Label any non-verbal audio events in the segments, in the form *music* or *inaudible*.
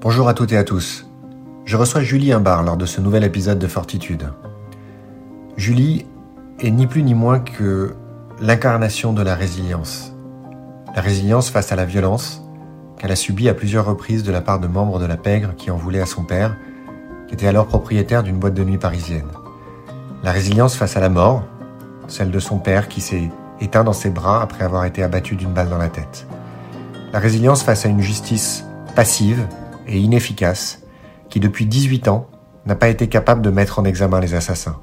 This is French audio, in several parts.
Bonjour à toutes et à tous. Je reçois Julie Imbar lors de ce nouvel épisode de Fortitude. Julie est ni plus ni moins que l'incarnation de la résilience. La résilience face à la violence qu'elle a subie à plusieurs reprises de la part de membres de la pègre qui en voulaient à son père, qui était alors propriétaire d'une boîte de nuit parisienne. La résilience face à la mort, celle de son père qui s'est éteint dans ses bras après avoir été abattu d'une balle dans la tête. La résilience face à une justice passive et inefficace qui depuis 18 ans n'a pas été capable de mettre en examen les assassins.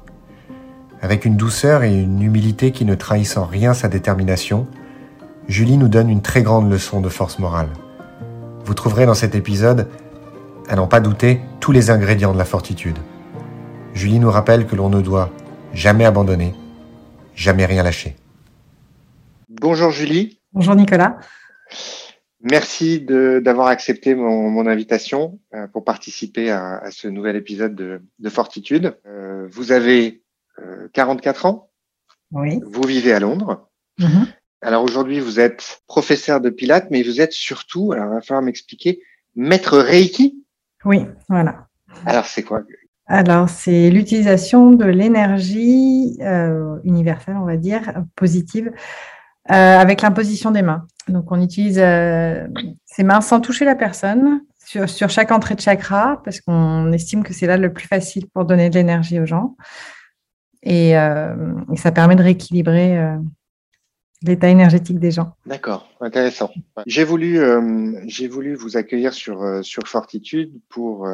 Avec une douceur et une humilité qui ne trahissent en rien sa détermination, Julie nous donne une très grande leçon de force morale. Vous trouverez dans cet épisode, à n'en pas douter, tous les ingrédients de la fortitude. Julie nous rappelle que l'on ne doit jamais abandonner, jamais rien lâcher. Bonjour Julie. Bonjour Nicolas. Merci d'avoir accepté mon, invitation euh, pour participer à, ce nouvel épisode de, Fortitude. Euh, vous avez 44 euh, ans. Oui. Vous vivez à Londres. Mhm. Alors aujourd'hui, vous êtes professeur de Pilates, mais vous êtes surtout, alors il va falloir m'expliquer, maître Reiki. Oui, voilà. Alors c'est quoi? Alors c'est l'utilisation de l'énergie universelle, on va dire, positive, avec l'imposition des mains. Donc, on utilise euh, ses mains sans toucher la personne sur, chaque entrée de chakra parce qu'on estime que c'est là le plus facile pour donner de l'énergie aux gens. Et, euh, ça permet de rééquilibrer euh, l'état énergétique des gens. D'accord, intéressant. J'ai voulu, j'ai voulu vous accueillir sur, sur Fortitude pour,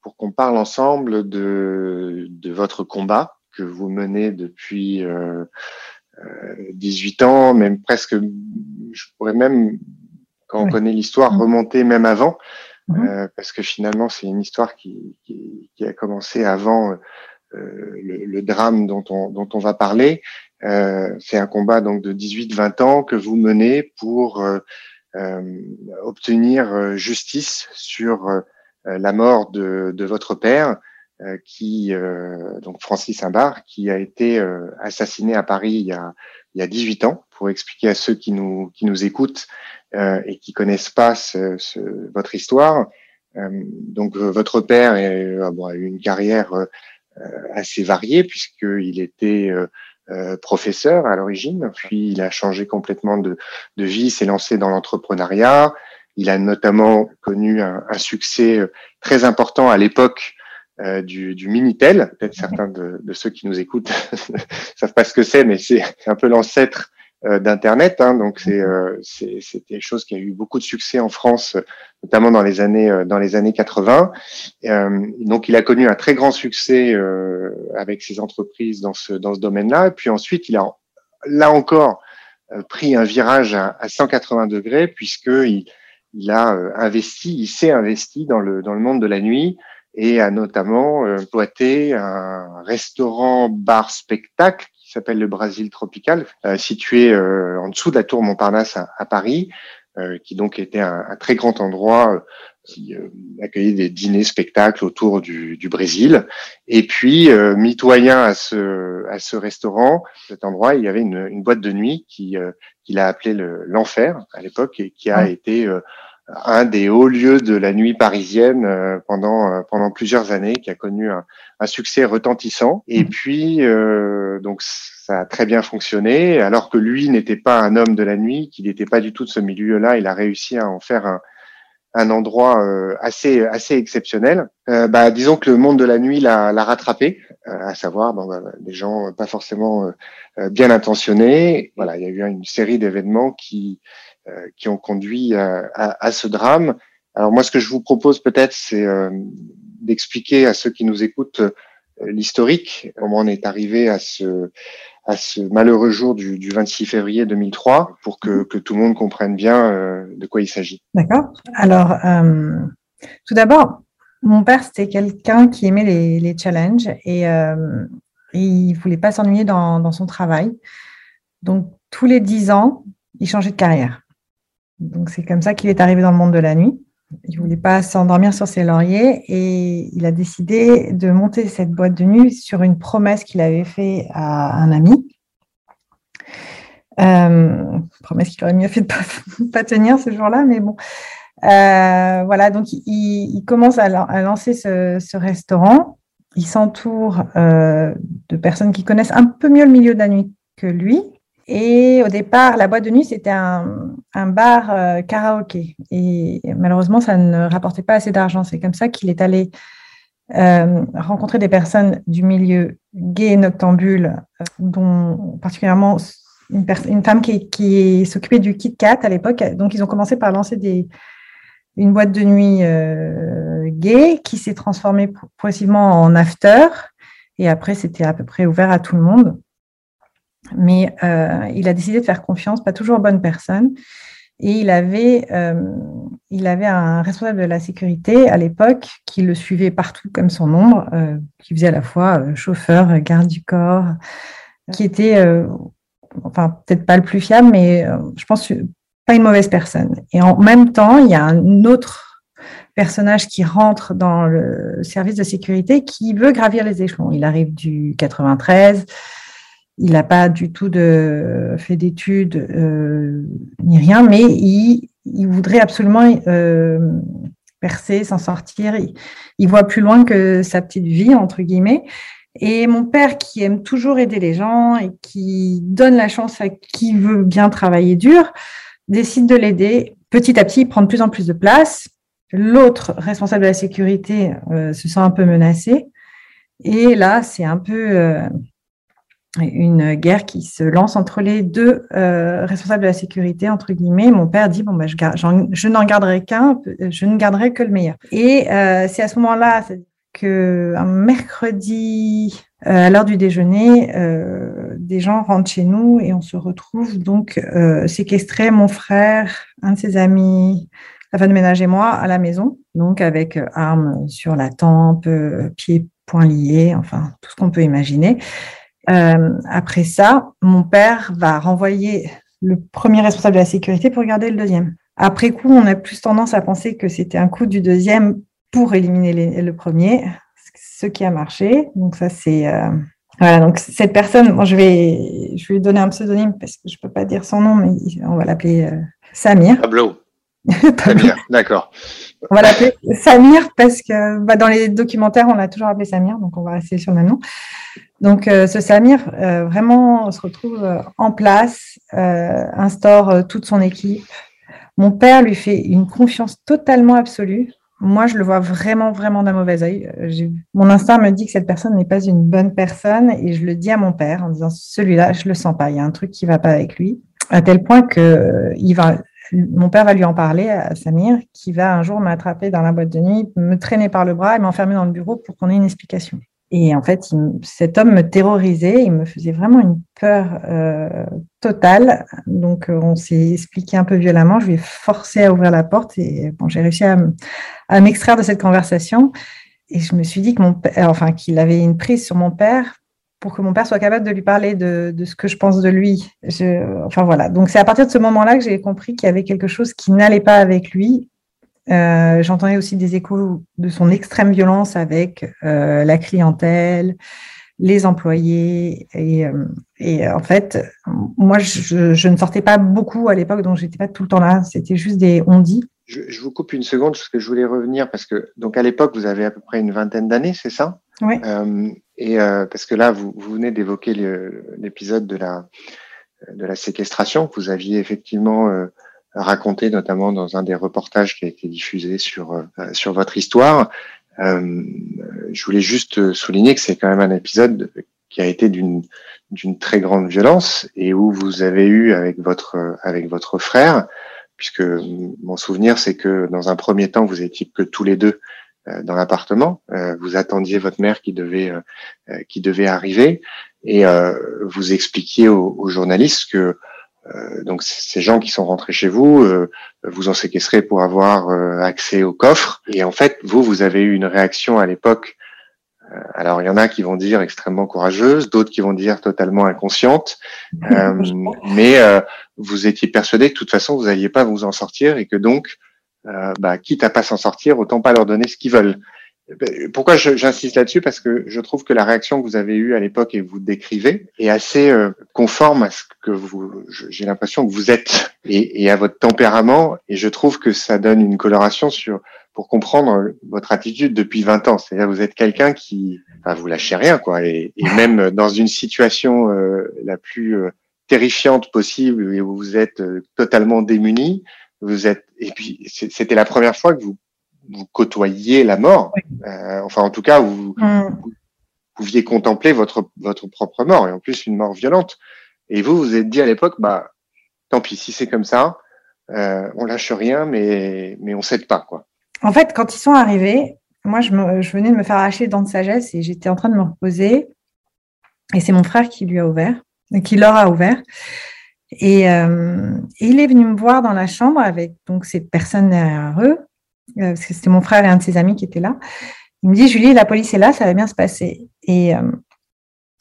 pour qu'on parle ensemble de, de votre combat que vous menez depuis 18 ans, même presque, je pourrais même, quand on connaît l'histoire, mhm. remonter même avant, mhm. euh, parce que finalement, c'est une histoire qui, qui, qui, a commencé avant euh, le, le, drame dont on, dont on va parler. Euh, c'est un combat donc de 18-20 ans que vous menez pour euh, euh, obtenir justice sur la mort de, de votre père euh, qui euh, donc Francis Imbar, qui a été euh, assassiné à Paris il y a il y a 18 ans, pour expliquer à ceux qui nous qui nous écoutent et qui connaissent pas ce, ce, votre histoire. donc votre père a, eu une carrière assez variée puisqu'il était professeur à l'origine, puis il a changé complètement de, de vie, s'est lancé dans l'entrepreneuriat. Il a notamment connu un, un succès très important à l'époque euh, du, du, Minitel. Peut-être certains de, de, ceux qui nous écoutent *laughs* savent pas ce que c'est, mais c'est un peu l'ancêtre euh, d'Internet. Hein, donc c'est euh, c'était quelque chose qui a eu beaucoup de succès en France, notamment dans les années dans les années 80. donc il a connu un très grand succès avec ses entreprises dans ce dans ce domaine-là. Et puis ensuite il a là encore pris un virage à, à 180 degrés puisque il, il a investi, il s'est investi dans le dans le monde de la nuit et a notamment euh, exploité un restaurant bar spectacle qui s'appelle le Brésil Tropical, euh, situé euh, en dessous de la tour Montparnasse à, Paris, qui donc était un, très grand endroit qui accueillait des dîners spectacles autour du, du Brésil. Et puis, mitoyen à ce, à ce restaurant, cet endroit, il y avait une, une boîte de nuit qui qu'il a appelé l'enfer à l'époque et qui a été un des hauts lieux de la nuit parisienne euh, pendant euh, pendant plusieurs années, qui a connu un, un succès retentissant. Et mmh. puis euh, donc ça a très bien fonctionné, alors que lui n'était pas un homme de la nuit, qu'il n'était pas du tout de ce milieu-là. Il a réussi à en faire un, un endroit assez assez exceptionnel. bah, disons que le monde de la nuit l'a, l'a rattrapé, à savoir bon, bah, des gens pas forcément bien intentionnés. Voilà, il y a eu une série d'événements qui euh, qui ont conduit à, à, ce drame. Alors moi, ce que je vous propose peut-être, c'est euh, d'expliquer à ceux qui nous écoutent euh, l'historique, comment on est arrivé à ce, malheureux jour du, du 26 février 2003, pour que, tout le monde comprenne bien de quoi il s'agit. D'accord. Alors, euh, tout d'abord, mon père, c'était quelqu'un qui aimait les, challenges et, euh, il voulait pas s'ennuyer dans, dans son travail. Donc, tous les dix ans, il changeait de carrière. Donc c'est comme ça qu'il est arrivé dans le monde de la nuit. Il voulait pas s'endormir sur ses lauriers et il a décidé de monter cette boîte de nuit sur une promesse qu'il avait fait à un ami. Euh, promesse qu'il aurait mieux fait de pas, *laughs* pas tenir ce jour-là, mais bon. voilà, donc il, commence à, lancer ce, restaurant. Il s'entoure de personnes qui connaissent un peu mieux le milieu de la nuit que lui. Et au départ, la boîte de nuit, c'était un, bar karaoké. Et malheureusement, ça ne rapportait pas assez d'argent. C'est comme ça qu'il est allé euh, rencontrer des personnes du milieu gay noctambule, euh, dont particulièrement une, femme qui, s'occupait du Kit Kat à l'époque. Donc, ils ont commencé par lancer une boîte de nuit euh, gay qui s'est transformée progressivement en after. Et après, c'était à peu près ouvert à tout le monde. Mais il a décidé de faire confiance, pas toujours aux bonnes personnes. Et il avait, euh, il avait un responsable de la sécurité à l'époque qui le suivait partout comme son ombre, euh, qui faisait à la fois euh, chauffeur, garde du corps, qui était, enfin peut-être pas le plus fiable, mais je pense pas une mauvaise personne. Et en même temps, il y a un autre personnage qui rentre dans le service de sécurité qui veut gravir les échelons. Il arrive du 93 il n'a pas du tout fait d'études euh, ni rien, mais il, voudrait absolument euh, percer, s'en sortir. Il, voit plus loin que sa petite vie, entre guillemets. Et mon père, qui aime toujours aider les gens et qui donne la chance à qui veut bien travailler dur, décide de l'aider. Petit à petit, il prend de plus en plus de place. L'autre responsable de la sécurité euh, se sent un peu menacé. Et là, c'est un peu une guerre qui se lance entre les deux euh, responsables de la sécurité, entre guillemets. Mon père dit, bon, bah, je, je n'en garderai qu'un, je ne garderai que le meilleur. Et euh, c'est à ce moment-là que un mercredi, euh, à l'heure du déjeuner, des gens rentrent chez nous et on se retrouve donc séquestrer mon frère, un de ses amis, la femme de ménage et moi à la maison, donc avec armes sur la tempe, pieds, poings liés, enfin tout ce qu'on peut imaginer. Euh, après ça, mon père va renvoyer le premier responsable de la sécurité pour garder le deuxième. Après coup, on a plus tendance à penser que c'était un coup du deuxième pour éliminer le premier, ce qui a marché. Donc ça, c'est euh, voilà. Donc cette personne, je vais, je vais lui donner un pseudonyme parce que je peux pas dire son nom, mais on va l'appeler euh, Samir. Pablo. *laughs* Samir, d'accord. On va l'appeler Samir parce que bah, dans les documentaires, on l'a toujours appelé Samir, donc on va rester sur le même nom. Donc, euh, ce Samir, euh, vraiment, se retrouve euh, en place, instaure toute son équipe. Mon père lui fait une confiance totalement absolue. Moi, je le vois vraiment, vraiment d'un mauvais œil. Mon instinct me dit que cette personne n'est pas une bonne personne et je le dis à mon père en disant celui-là, je le sens pas. Il y a un truc qui va pas avec lui, à tel point que mon père va lui en parler à Samir, qui va un jour m'attraper dans la boîte de nuit, me traîner par le bras et m'enfermer dans le bureau pour qu'on ait une explication. Et en fait, cet homme me terrorisait, il me faisait vraiment une peur euh, totale. Donc, euh, on s'est expliqué un peu violemment. Je lui ai forcé à ouvrir la porte et bon, j'ai réussi à, m'extraire de cette conversation. Et je me suis dit que mon père, enfin, qu'il avait une prise sur mon père pour que mon père soit capable de lui parler de, de ce que je pense de lui. Je, enfin voilà. Donc c'est à partir de ce moment-là que j'ai compris qu'il y avait quelque chose qui n'allait pas avec lui euh, j'entendais aussi des échos de son extrême violence avec euh, la clientèle, les employés. Et, euh, en fait, moi, je, ne sortais pas beaucoup à l'époque, donc j'étais pas tout le temps là. C'était juste des on-dit. Je, vous coupe une seconde parce que je voulais revenir parce que donc à l'époque vous avez à peu près une vingtaine d'années, c'est ça? Oui. et parce que là vous, vous venez d'évoquer l'épisode de la de la séquestration. Vous aviez effectivement raconté notamment dans un des reportages qui a été diffusé sur euh, sur votre histoire. Euh, je voulais juste souligner que c'est quand même un épisode qui a été d'une d'une très grande violence et où vous avez eu avec votre avec votre frère, puisque mon souvenir c'est que dans un premier temps vous étiez que tous les deux euh, dans l'appartement, vous attendiez votre mère qui devait qui devait arriver et vous expliquiez aux, aux journalistes que donc ces gens qui sont rentrés chez vous, euh, vous en séquestrez pour avoir euh, accès au coffre. Et en fait, vous, vous avez eu une réaction à l'époque. alors il y en a qui vont dire extrêmement courageuse, d'autres qui vont dire totalement inconsciente. *laughs* mais vous étiez persuadé que de toute façon vous n'alliez pas vous en sortir et que donc, bah, quitte à pas s'en sortir, autant pas leur donner ce qu'ils veulent. Ben, pourquoi j'insiste là-dessus? Parce que je trouve que la réaction que vous avez eue à l'époque et que vous décrivez est assez euh, conforme à ce que vous, j'ai l'impression que vous êtes et, et, à votre tempérament. Et je trouve que ça donne une coloration sur pour comprendre votre attitude depuis 20 ans. C'est-à-dire vous êtes quelqu'un qui, enfin, vous lâchez rien, quoi. Et, et *laughs* même dans une situation euh, la plus euh, terrifiante possible où vous êtes totalement démuni, vous êtes. Et puis c'était la première fois que vous vous côtoyiez la mort. Euh, enfin, en tout cas, vous, mm. vous, pouviez contempler votre, votre propre mort, et en plus une mort violente. Et vous, vous êtes dit à l'époque, bah, tant pis, si c'est comme ça, euh, on lâche rien, mais, mais on cède pas, quoi. En fait, quand ils sont arrivés, moi, je, me, je venais de me faire arracher les dents de sagesse et j'étais en train de me reposer. Et c'est mon frère qui lui a ouvert, qui leur a ouvert. Et, euh, et, il est venu me voir dans la chambre avec donc ces personnes derrière eux. Euh, parce que c'était mon frère et un de ses amis qui étaient là. Il me dit, Julie, la police est là, ça va bien se passer. Et euh,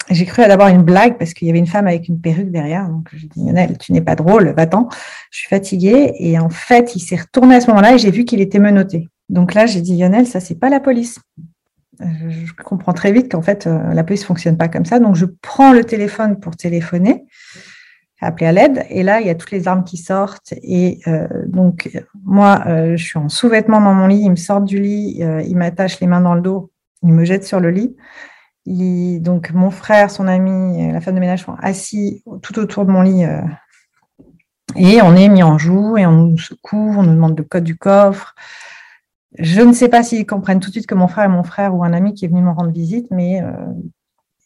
j'ai cru d'abord une blague parce qu'il y avait une femme avec une perruque derrière. Donc je dis, Lionel, tu n'es pas drôle, va-t'en. Je suis fatiguée. Et en fait, il s'est retourné à ce moment-là et j'ai vu qu'il était menotté. Donc là, j'ai dit, Lionel, ça, c'est pas la police. Euh, je comprends très vite qu'en fait, la police fonctionne pas comme ça. Donc je prends le téléphone pour téléphoner appeler à l'aide. Et là, il y a toutes les armes qui sortent. Et euh, donc, moi, euh, je suis en sous-vêtements dans mon lit. Il me sort du lit, euh, il m'attache les mains dans le dos, il me jette sur le lit. donc, mon frère, son ami, la femme de ménage sont assis tout autour de mon lit. et on est mis en joue et on nous secoue, on nous demande le code du coffre. Je ne sais pas s'ils comprennent tout de suite que mon frère est mon frère ou un ami qui est venu me rendre visite, mais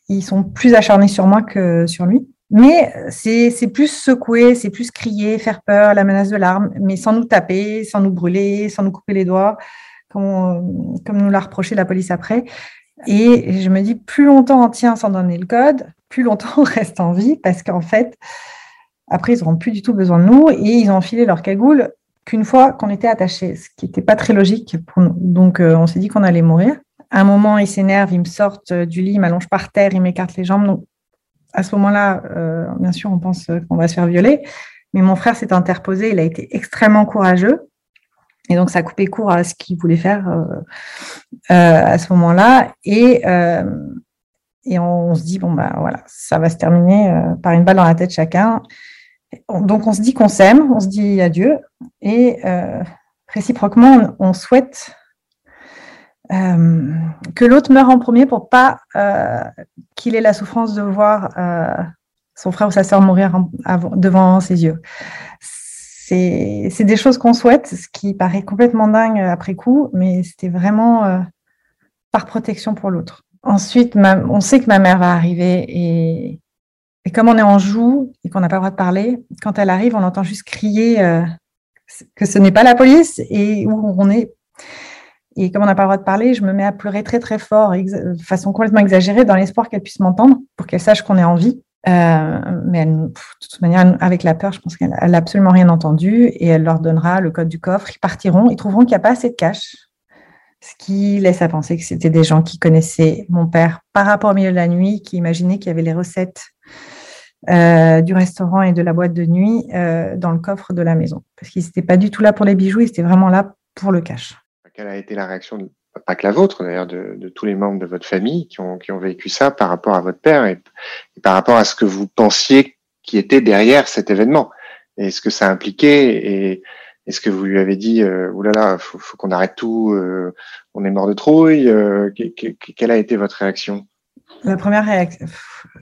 ils sont plus acharnés sur moi que sur lui. Mais c'est plus secouer, c'est plus crier, faire peur, la menace de l'arme, mais sans nous taper, sans nous brûler, sans nous couper les doigts, comme, comme nous l'a reproché la police après. Et je me dis, plus longtemps on tient sans donner le code, plus longtemps on reste en vie, parce qu'en fait, après, ils n'auront plus du tout besoin de nous et ils ont enfilé leur cagoule qu'une fois qu'on était attachés, ce qui n'était pas très logique pour nous. Donc, euh, on s'est dit qu'on allait mourir. À un moment, ils s'énervent, ils me sortent du lit, ils m'allongent par terre, ils m'écartent les jambes. À ce moment-là, euh, bien sûr, on pense qu'on va se faire violer. Mais mon frère s'est interposé, il a été extrêmement courageux. Et donc, ça a coupé court à ce qu'il voulait faire euh, euh, à ce moment-là. Et, et on, se dit, bon, bah voilà, ça va se terminer par une balle dans la tête chacun. Donc, on se dit qu'on s'aime, on se dit adieu. Et réciproquement, on souhaite euh, que l'autre meure en premier pour pas euh, qu'il ait la souffrance de voir euh, son frère ou sa sœur mourir devant ses yeux. C'est des choses qu'on souhaite, ce qui paraît complètement dingue après coup, mais c'était vraiment par protection pour l'autre. Ensuite, on sait que ma mère va arriver et, et comme on est en joue et qu'on n'a pas le droit de parler, quand elle arrive, on entend juste crier que ce n'est pas la police et où on est et comme on n'a pas le droit de parler, je me mets à pleurer très très fort, de façon complètement exagérée, dans l'espoir qu'elle puisse m'entendre, pour qu'elle sache qu'on est en vie. Euh, mais de toute manière, avec la peur, je pense qu'elle n'a absolument rien entendu et elle leur donnera le code du coffre. Ils partiront, ils trouveront qu'il n'y a pas assez de cash, ce qui laisse à penser que c'était des gens qui connaissaient mon père par rapport au milieu de la nuit, qui imaginaient qu'il y avait les recettes euh, du restaurant et de la boîte de nuit euh, dans le coffre de la maison. Parce qu'ils n'étaient pas du tout là pour les bijoux, ils étaient vraiment là pour le cash quelle a été la réaction, pas que la vôtre d'ailleurs, de, tous les membres de votre famille qui ont, vécu ça par rapport à votre père et, par rapport à ce que vous pensiez qui était derrière cet événement. Et ce que ça impliquait et est-ce que vous lui avez dit euh, oulala faut, faut qu'on arrête tout euh, on est mort de trouille euh, quelle a été votre réaction? La première réaction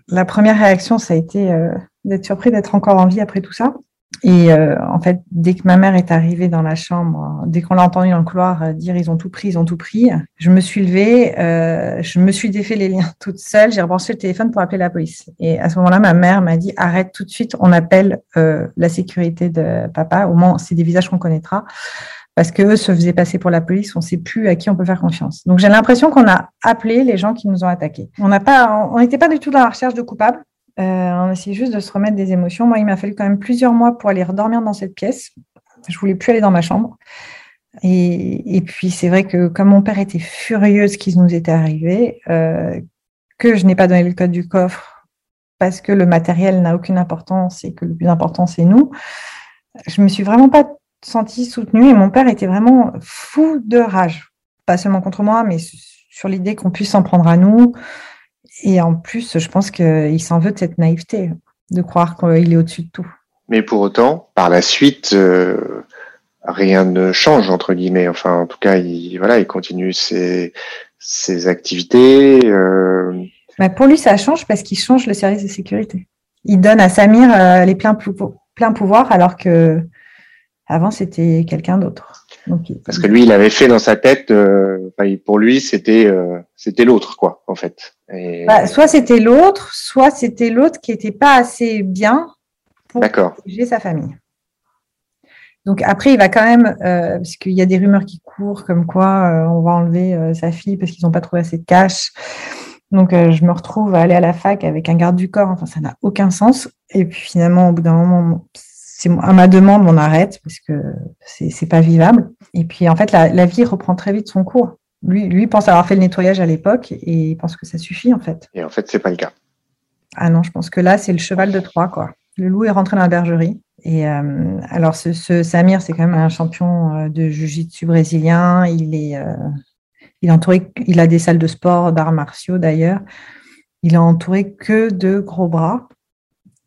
la première réaction ça a été euh, d'être surpris d'être encore en vie après tout ça et euh, en fait, dès que ma mère est arrivée dans la chambre, dès qu'on l'a entendu dans le couloir euh, dire ils ont tout pris, ils ont tout pris, je me suis levée, euh, je me suis défait les liens *laughs* toute seule, j'ai rebranché le téléphone pour appeler la police. Et à ce moment-là, ma mère m'a dit arrête tout de suite, on appelle la sécurité de papa. Au moins, c'est des visages qu'on connaîtra. Parce qu'eux se faisaient passer pour la police, on ne sait plus à qui on peut faire confiance. Donc j'ai l'impression qu'on a appelé les gens qui nous ont attaqués. On n'a pas, on n'était pas du tout dans la recherche de coupables. Euh, on essayait juste de se remettre des émotions. Moi, il m'a fallu quand même plusieurs mois pour aller redormir dans cette pièce. Je voulais plus aller dans ma chambre. Et, puis, c'est vrai que comme mon père était furieux de ce qui nous était arrivé, euh, que je n'ai pas donné le code du coffre parce que le matériel n'a aucune importance et que le plus important, c'est nous, je me suis vraiment pas sentie soutenue et mon père était vraiment fou de rage. pas seulement contre moi, mais sur l'idée qu'on puisse s'en prendre à nous. Et en plus, je pense qu'il s'en veut de cette naïveté, de croire qu'il est au-dessus de tout. Mais pour autant, par la suite, euh, rien ne change entre guillemets. Enfin, en tout cas, il voilà, il continue ses, ses activités. Euh... Bah, pour lui, ça change parce qu'il change le service de sécurité. Il donne à Samir euh, les pleins, pleins pouvoirs alors que avant c'était quelqu'un d'autre. Parce que lui, il avait fait dans sa tête, euh, pour lui, c'était euh, c'était l'autre, quoi, en fait. Bah, soit c'était l'autre, soit c'était l'autre qui n'était pas assez bien pour protéger sa famille. Donc après, il va quand même, euh, parce qu'il y a des rumeurs qui courent comme quoi on va enlever sa fille parce qu'ils n'ont pas trouvé assez de cash. Donc je me retrouve à aller à la fac avec un garde du corps. Enfin, ça n'a aucun sens. Et puis finalement, au bout d'un moment, c'est à ma demande, on arrête parce que c'est pas vivable. Et puis en fait, la, vie reprend très vite son cours. Lui, lui pense avoir fait le nettoyage à l'époque et il pense que ça suffit en fait. Et en fait, c'est pas le cas. Ah non, je pense que là, c'est le cheval de Troie, quoi. Le loup est rentré dans la bergerie. Et euh, alors, ce, Samir, c'est quand même un champion euh, de jiu-jitsu brésilien. Il est, euh, il, est entouré, il a des salles de sport, d'arts martiaux d'ailleurs. Il est entouré que de gros bras.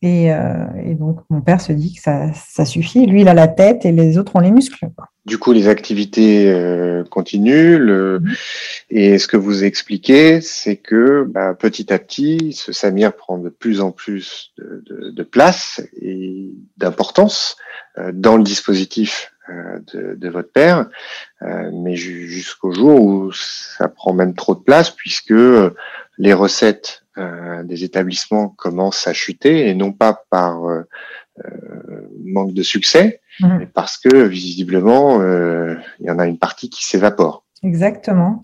Et, donc, mon père se dit que ça, suffit. Lui, il a la tête et les autres ont les muscles. Du coup, les activités euh, continuent. Le... Et ce que vous expliquez, c'est que bah, petit à petit, ce Samir prend de plus en plus de, de, de place et d'importance euh, dans le dispositif euh, de, de, votre père, mais jusqu'au jour où ça prend même trop de place, puisque les recettes des établissements commencent à chuter, et non pas par manque de succès, Mhm. parce que visiblement, euh, il y en a une partie qui s'évapore. Exactement.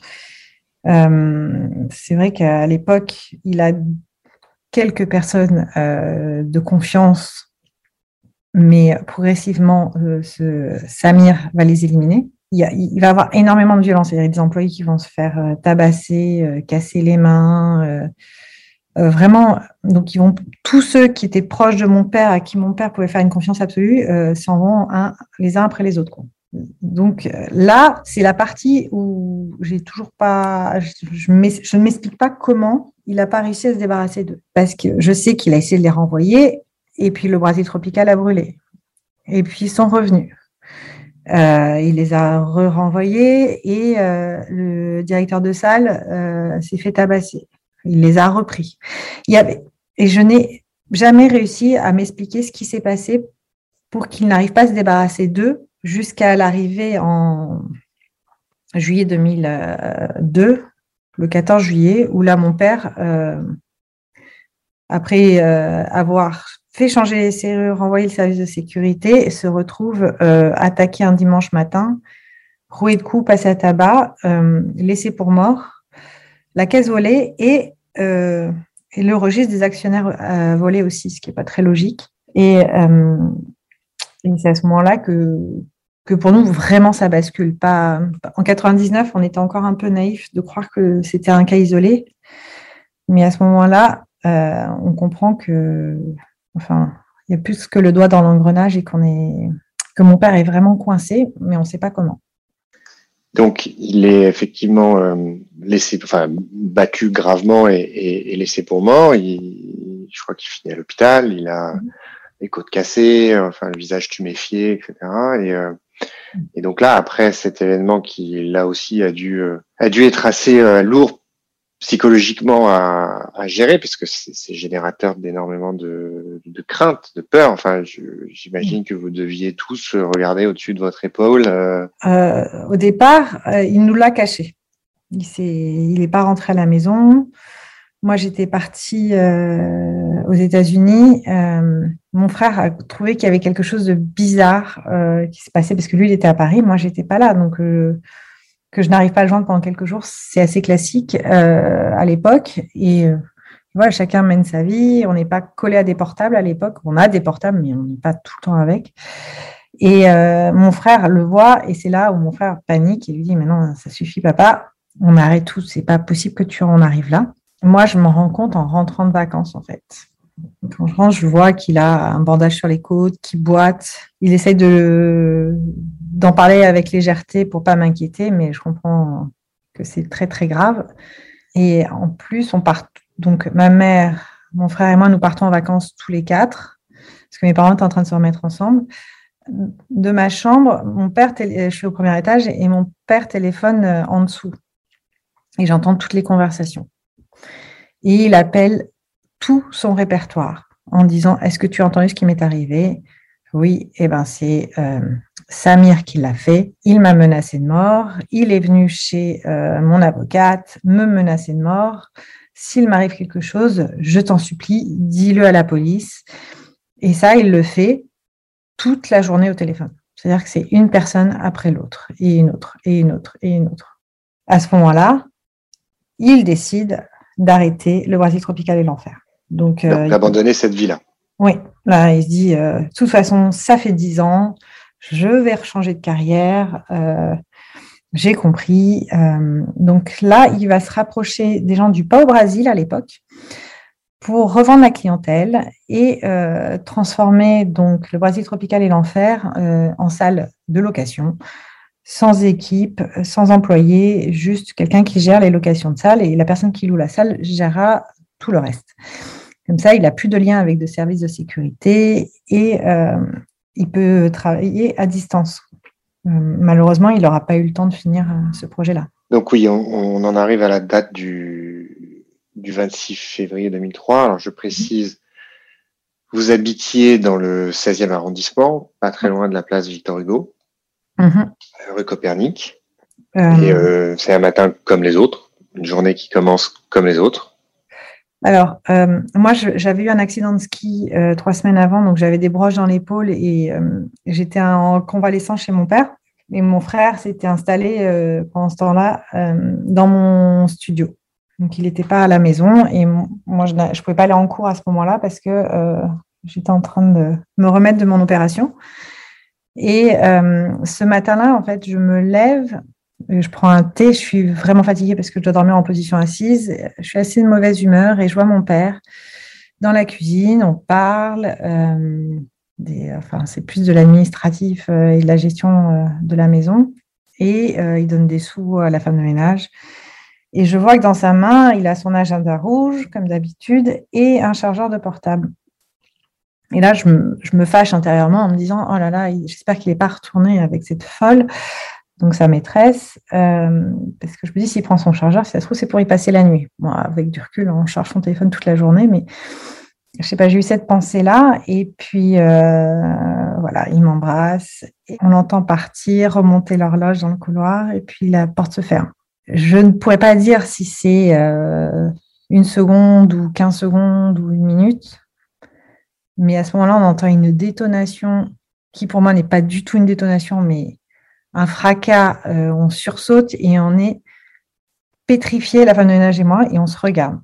Euh, c'est vrai qu'à l'époque, il a quelques personnes euh, de confiance, mais progressivement, ce Samir va les éliminer. Il, il, va avoir énormément de violence. Il y a des employés qui vont se faire tabasser, casser les mains. Euh, vraiment, donc ils vont tous ceux qui étaient proches de mon père, à qui mon père pouvait faire une confiance absolue, euh, s'en vont les uns après les autres. Donc euh, là, c'est la partie où j'ai toujours pas, je, ne m'explique pas comment il n'a pas réussi à se débarrasser d'eux, parce que je sais qu'il a essayé de les renvoyer, et puis le Brésil tropical a brûlé, et puis ils sont revenus. il les a re-renvoyés et le directeur de salle s'est fait tabasser. Il les a repris. Et je n'ai jamais réussi à m'expliquer ce qui s'est passé pour qu'il n'arrive pas à se débarrasser d'eux jusqu'à l'arrivée en juillet 2002, le 14 juillet, où là, mon père, euh, après euh, avoir fait changer les serrures, renvoyé le service de sécurité, se retrouve euh, attaqué un dimanche matin, roué de coups, passé à tabac, laissé pour mort la caisse volée et, euh, et le registre des actionnaires euh, volés aussi, ce qui n'est pas très logique. Euh, et, c'est à ce moment-là que, que pour nous, vraiment, ça bascule. Pas, en 99, on était encore un peu naïf de croire que c'était un cas isolé. Mais à ce moment-là, on comprend que, enfin, il y a plus que le doigt dans l'engrenage et que mon père est vraiment coincé, mais on ne sait pas comment. Donc, il est effectivement euh, laissé, enfin, battu gravement et, et, et laissé pour mort. Il, je crois qu'il finit à l'hôpital. Il a mhm. les côtes cassées, enfin, le visage tuméfié, etc. Et, euh, et donc là, après cet événement qui, là aussi, a dû, euh, a dû être assez lourd psychologiquement à, à gérer, puisque c'est générateur d'énormément de, de crainte, de peur. Enfin, j'imagine que vous deviez tous regarder au-dessus de votre épaule. Euh. Euh, au départ, euh, il nous l'a caché. Il n'est pas rentré à la maison. Moi, j'étais partie aux États-Unis. mon frère a trouvé qu'il y avait quelque chose de bizarre qui se passait parce que lui, il était à Paris. Moi, j'étais pas là. Donc, que je n'arrive pas à le joindre pendant quelques jours, c'est assez classique à l'époque. Et euh, voilà, chacun mène sa vie. On n'est pas collé à des portables à l'époque. On a des portables, mais on n'est pas tout le temps avec. Et euh, mon frère le voit, et c'est là où mon frère panique et lui dit Mais non, ça suffit, papa. On arrête tout. C'est pas possible que tu en arrives là. Moi, je m'en rends compte en rentrant de vacances, en fait. Quand je rentre, je vois qu'il a un bandage sur les côtes, qu'il boite. Il essaye de d'en parler avec légèreté pour pas m'inquiéter, mais je comprends que c'est très très grave. Et en plus, on part. Donc, ma mère, mon frère et moi, nous partons en vacances tous les quatre, parce que mes parents étaient en train de se remettre ensemble. De ma chambre, mon père, je suis au premier étage et mon père téléphone euh, en dessous. Et j'entends toutes les conversations. Et il appelle tout son répertoire en disant Est-ce que tu as entendu ce qui m'est arrivé? Oui, eh ben c'est euh, Samir qui l'a fait. Il m'a menacé de mort. Il est venu chez euh, mon avocate me menacer de mort. S'il m'arrive quelque chose, je t'en supplie, dis-le à la police. Et ça, il le fait toute la journée au téléphone. C'est-à-dire que c'est une personne après l'autre, et une autre, et une autre, et une autre. À ce moment-là, il décide d'arrêter le Brésil tropical et l'enfer. Donc, euh, d'abandonner cette vie-là. Oui, là, il se dit, euh, de toute façon, ça fait dix ans, je vais rechanger de carrière, euh, j'ai compris. donc là, il va se rapprocher des gens du Pas au Brésil à l'époque pour revendre la clientèle et transformer donc le Brésil tropical et l'enfer en salle de location sans équipe, sans employé, juste quelqu'un qui gère les locations de salles et la personne qui loue la salle gérera tout le reste. Comme ça, il n'a plus de lien avec de services de sécurité et euh, il peut travailler à distance. Euh, malheureusement, il n'aura pas eu le temps de finir euh, ce projet-là. Donc oui, on, en arrive à la date du, du 26 février 2003. Alors je précise, vous habitiez dans le 16e arrondissement, pas très loin de la place Victor Hugo, mm-hmm. rue Copernic. Et c'est un matin comme les autres, une journée qui commence comme les autres. Alors, euh, moi, j'avais eu un accident de ski euh, trois semaines avant, donc j'avais des broches dans l'épaule et euh, j'étais en convalescence chez mon père. Et mon frère s'était installé pendant ce temps-là dans mon studio. Donc, il n'était pas à la maison et moi, je ne pouvais pas aller en cours à ce moment-là parce que j'étais en train de me remettre de mon opération. Et ce matin-là, en fait, je me lève je prends un thé, je suis vraiment fatiguée parce que je dois dormir en position assise. Je suis assez de mauvaise humeur et je vois mon père dans la cuisine, on parle. Euh, enfin, c'est plus de l'administratif euh, et de la gestion euh, de la maison. Et il donne des sous à la femme de ménage. Et je vois que dans sa main, il a son agenda rouge, comme d'habitude, et un chargeur de portable. Et là, je me, je me fâche intérieurement en me disant, oh là là, j'espère qu'il n'est pas retourné avec cette folle donc sa maîtresse, euh, parce que je me dis, s'il prend son chargeur, si ça se trouve, c'est pour y passer la nuit. Moi, avec du recul, on charge son téléphone toute la journée, mais je sais pas, j'ai eu cette pensée-là, et puis euh, voilà, il m'embrasse, on l'entend partir, remonter l'horloge dans le couloir, et puis la porte se ferme. Je ne pourrais pas dire si c'est euh, une seconde ou 15 secondes ou une minute, mais à ce moment-là, on entend une détonation qui pour moi n'est pas du tout une détonation, mais un fracas, euh, on sursaute et on est pétrifié, la femme de ménage et moi, et on se regarde.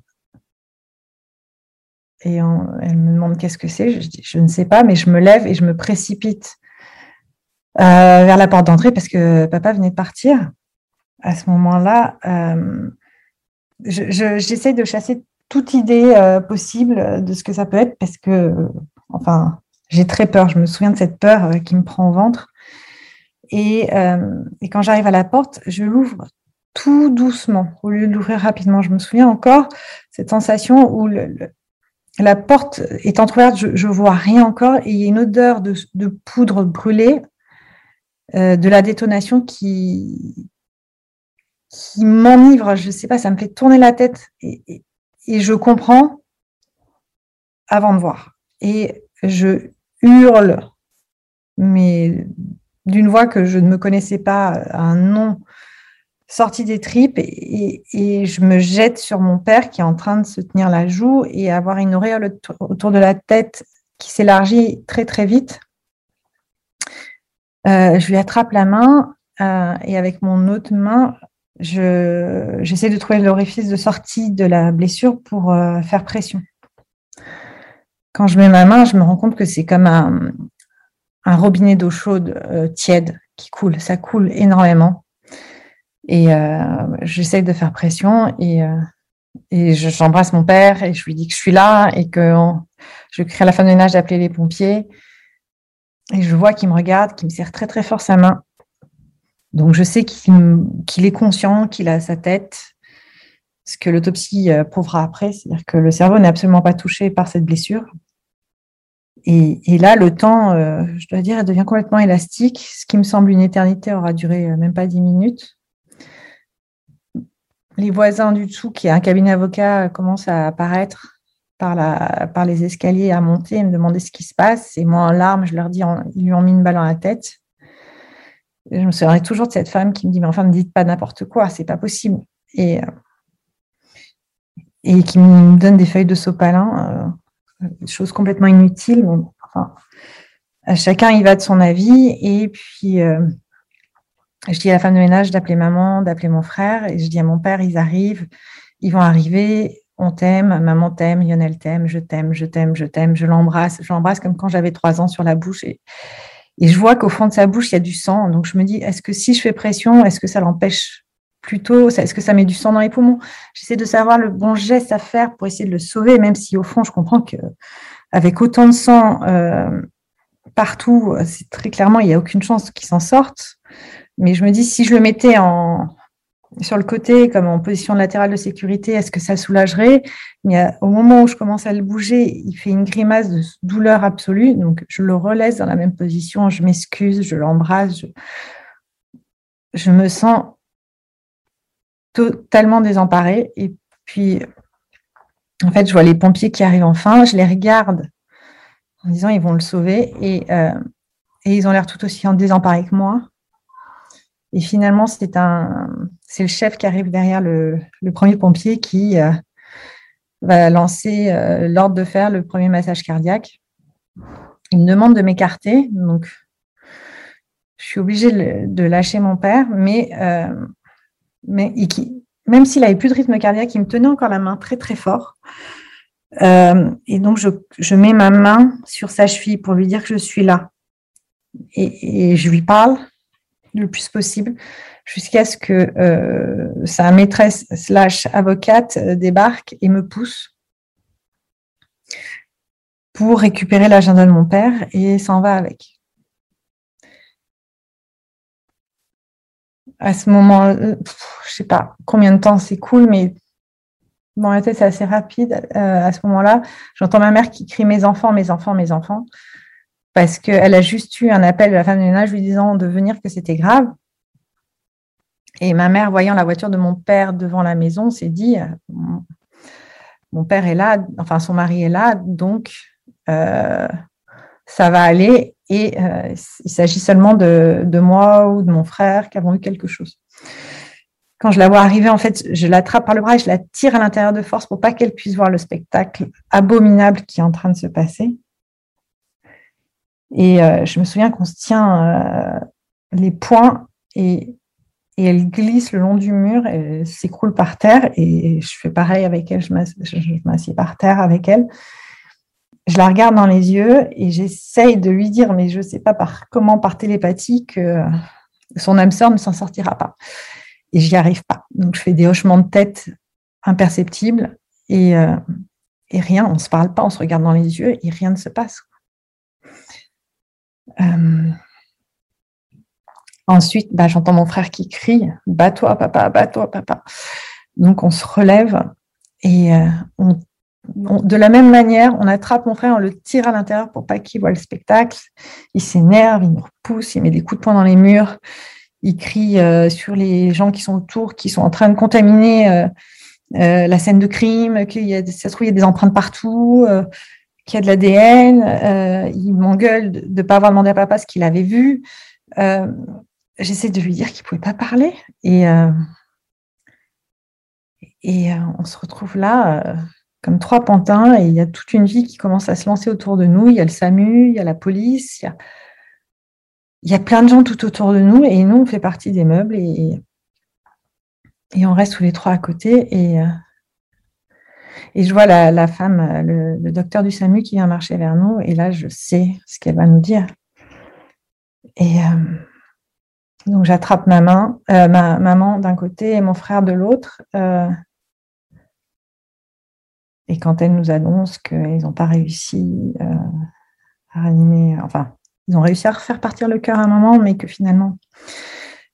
Et elle me demande qu'est-ce que c'est. Je ne sais pas, mais je me lève et je me précipite euh, vers la porte d'entrée parce que papa venait de partir. À ce moment-là, euh, j'essaie de chasser toute idée possible de ce que ça peut être parce que, enfin, j'ai très peur. Je me souviens de cette peur qui me prend au ventre. Euh, et, quand j'arrive à la porte, je l'ouvre tout doucement au lieu de l'ouvrir rapidement. Je me souviens encore cette sensation où la porte est entrouverte, je ne vois rien encore et il y a une odeur de, poudre brûlée, euh, de la détonation qui, qui m'enivre. Je ne sais pas, ça me fait tourner la tête et, et je comprends avant de voir. Et je hurle, mais d'une voix que je ne me connaissais pas, un nom sorti des tripes, et, je me jette sur mon père qui est en train de se tenir la joue et avoir une auréole autour de la tête qui s'élargit très très vite. Euh, je lui attrape la main euh, et avec mon autre main, j'essaie de trouver l'orifice de sortie de la blessure pour euh, faire pression. Quand je mets ma main, je me rends compte que c'est comme un, un robinet d'eau chaude euh, tiède qui coule. Ça coule énormément. Et euh, j'essaye de faire pression et, euh, et j'embrasse mon père et je lui dis que je suis là et que je crée à la fin de ménage d'appeler les pompiers. Et je vois qu'il me regarde, qu'il me serre très très fort sa main. Donc je sais qu'il est conscient, qu'il a sa tête, ce que l'autopsie euh, prouvera après, c'est-à-dire que le cerveau n'est absolument pas touché par cette blessure. Et, là, le temps, euh, je dois dire, devient complètement élastique. Ce qui me semble une éternité aura duré euh, même pas dix minutes. Les voisins du dessous, qui est un cabinet avocat, commencent à apparaître par, les escaliers, à monter et me demander ce qui se passe. Et moi, en larmes, je leur dis, ils lui ont mis une balle dans la tête. je me souviendrai toujours de cette femme qui me dit, mais enfin, ne dites pas n'importe quoi, c'est pas possible. Et, et qui me donne des feuilles de sopalin des choses complètement enfin, chacun y va de son avis. Et puis, euh, je dis à la femme de ménage d'appeler maman, d'appeler mon frère. Et je dis à mon père, ils arrivent, ils vont arriver. On t'aime, maman t'aime, Lionel t'aime, je t'aime, je t'aime, je t'aime, je l'embrasse. Je l'embrasse comme quand j'avais trois ans sur la bouche. Et je vois qu'au fond de sa bouche, il y a du sang. Donc je me dis, est-ce que si je fais pression, est-ce que ça l'empêche plutôt Est-ce que ça met du sang dans les poumons? J'essaie de savoir le bon geste à faire pour essayer de le sauver, même si au fond, je comprends que avec autant de sang euh, partout, c'est très clairement, il n'y a aucune chance qu'il s'en sorte. Mais je me dis, si je le mettais en, sur le côté, comme en position latérale de sécurité, est-ce que ça soulagerait? Mais au moment où je commence à le bouger, il fait une grimace de douleur absolue. Donc, je le relaisse dans la même position, je m'excuse, je l'embrasse. je me sens totalement désemparée. Et puis, en fait, je vois les pompiers qui arrivent enfin, je les regarde en disant ils vont le sauver et, euh, ils ont l'air tout aussi désemparés que moi. Et finalement, c'est le chef qui arrive derrière le, le premier pompier qui euh, va lancer euh, l'ordre de faire le premier massage cardiaque. Il me demande de m'écarter, donc je suis obligée de lâcher mon père, mais mais même s'il n'avait plus de rythme cardiaque, il me tenait encore la main très très fort. Euh, et donc, je, mets ma main sur sa cheville pour lui dire que je suis là. Et, je lui parle le plus possible jusqu'à ce que euh, sa maîtresse slash avocate débarque et me pousse pour récupérer l'agenda de mon père et s'en va avec. À ce moment, euh, je sais pas combien de temps c'est cool, mais dans la tête, c'est assez rapide. Euh, à ce moment-là, j'entends ma mère qui crie Mes enfants, mes enfants, mes enfants, parce qu'elle a juste eu un appel de la femme de ménage lui disant de venir que c'était grave. Et ma mère, voyant la voiture de mon père devant la maison, s'est dit euh, Mon père est là, enfin son mari est là, donc ça va aller et euh, il s'agit seulement de, moi ou de mon frère qui avons eu quelque chose. Quand je la vois arriver, en fait, je l'attrape par le bras et je la tire à l'intérieur de force pour pas qu'elle puisse voir le spectacle abominable qui est en train de se passer. Et euh, je me souviens qu'on se tient euh, les poings et, et, elle glisse le long du mur, et s'écroule par terre et je fais pareil avec elle, je m'assieds par terre avec elle je la regarde dans les yeux et j'essaye de lui dire, mais je ne sais pas par comment, par télépathie, que son âme sœur ne s'en sortira pas. Et j'y arrive pas. Donc je fais des hochements de tête imperceptibles et, euh, et rien, on ne se parle pas, on se regarde dans les yeux et rien ne se passe. Euh, ensuite, bah, j'entends mon frère qui crie Bats-toi, papa, bats-toi, papa. Donc on se relève et euh, on de la même manière, on attrape mon frère, on le tire à l'intérieur pour pas qu'il voit le spectacle. Il s'énerve, il nous repousse, il met des coups de poing dans les murs, il crie euh, sur les gens qui sont autour, qui sont en train de contaminer euh, euh, la scène de crime, qu'il y a, il y a des empreintes partout, qu'il y a de l'ADN. il m'engueule de ne pas avoir demandé à papa ce qu'il avait vu. J'essaie de lui dire qu'il ne pouvait pas parler. Et on se retrouve là comme trois pantins et il y a toute une vie qui commence à se lancer autour de nous. Il y a le SAMU, il y a la police, il y a, plein de gens tout autour de nous et nous, on fait partie des meubles et, et on reste tous les trois à côté. Et, euh, et je vois la, femme, le, docteur du SAMU qui vient marcher vers nous et là, je sais ce qu'elle va nous dire. Et euh, donc, j'attrape ma main, euh, ma maman d'un côté et mon frère de l'autre. Et quand elle nous annonce qu'ils n'ont pas réussi euh, à réanimer, enfin, ils ont réussi à refaire partir le cœur à un moment, mais que finalement,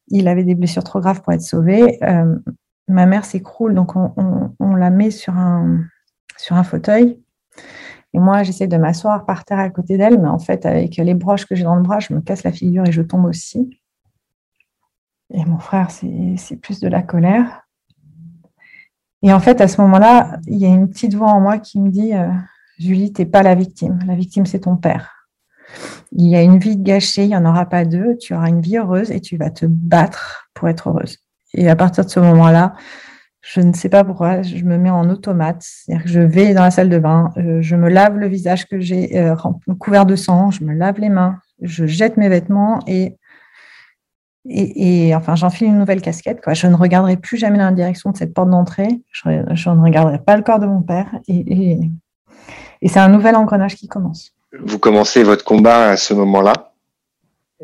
il avait des blessures trop graves pour être sauvé. ma mère s'écroule, donc on, la met sur un, sur un fauteuil. Et moi, j'essaie de m'asseoir par terre à côté d'elle, mais en fait, avec les broches que j'ai dans le bras, je me casse la figure et je tombe aussi. Et mon frère, c'est plus de la colère. Et en fait, à ce moment-là, il y a une petite voix en moi qui me dit euh, Julie, tu n'es pas la victime. La victime, c'est ton père. Il y a une vie gâchée, il n'y en aura pas deux. Tu auras une vie heureuse et tu vas te battre pour être heureuse. Et à partir de ce moment-là, je ne sais pas pourquoi, je me mets en automate. C'est-à-dire que je vais dans la salle de bain, euh, je me lave le visage que j'ai euh, couvert de sang, je me lave les mains, je jette mes vêtements et et, enfin, j'enfile une nouvelle casquette. Quoi. Je ne regarderai plus jamais dans la direction de cette porte d'entrée. Je, ne regarderai pas le corps de mon père. Et, et, c'est un nouvel engrenage qui commence. Vous commencez votre combat à ce moment-là.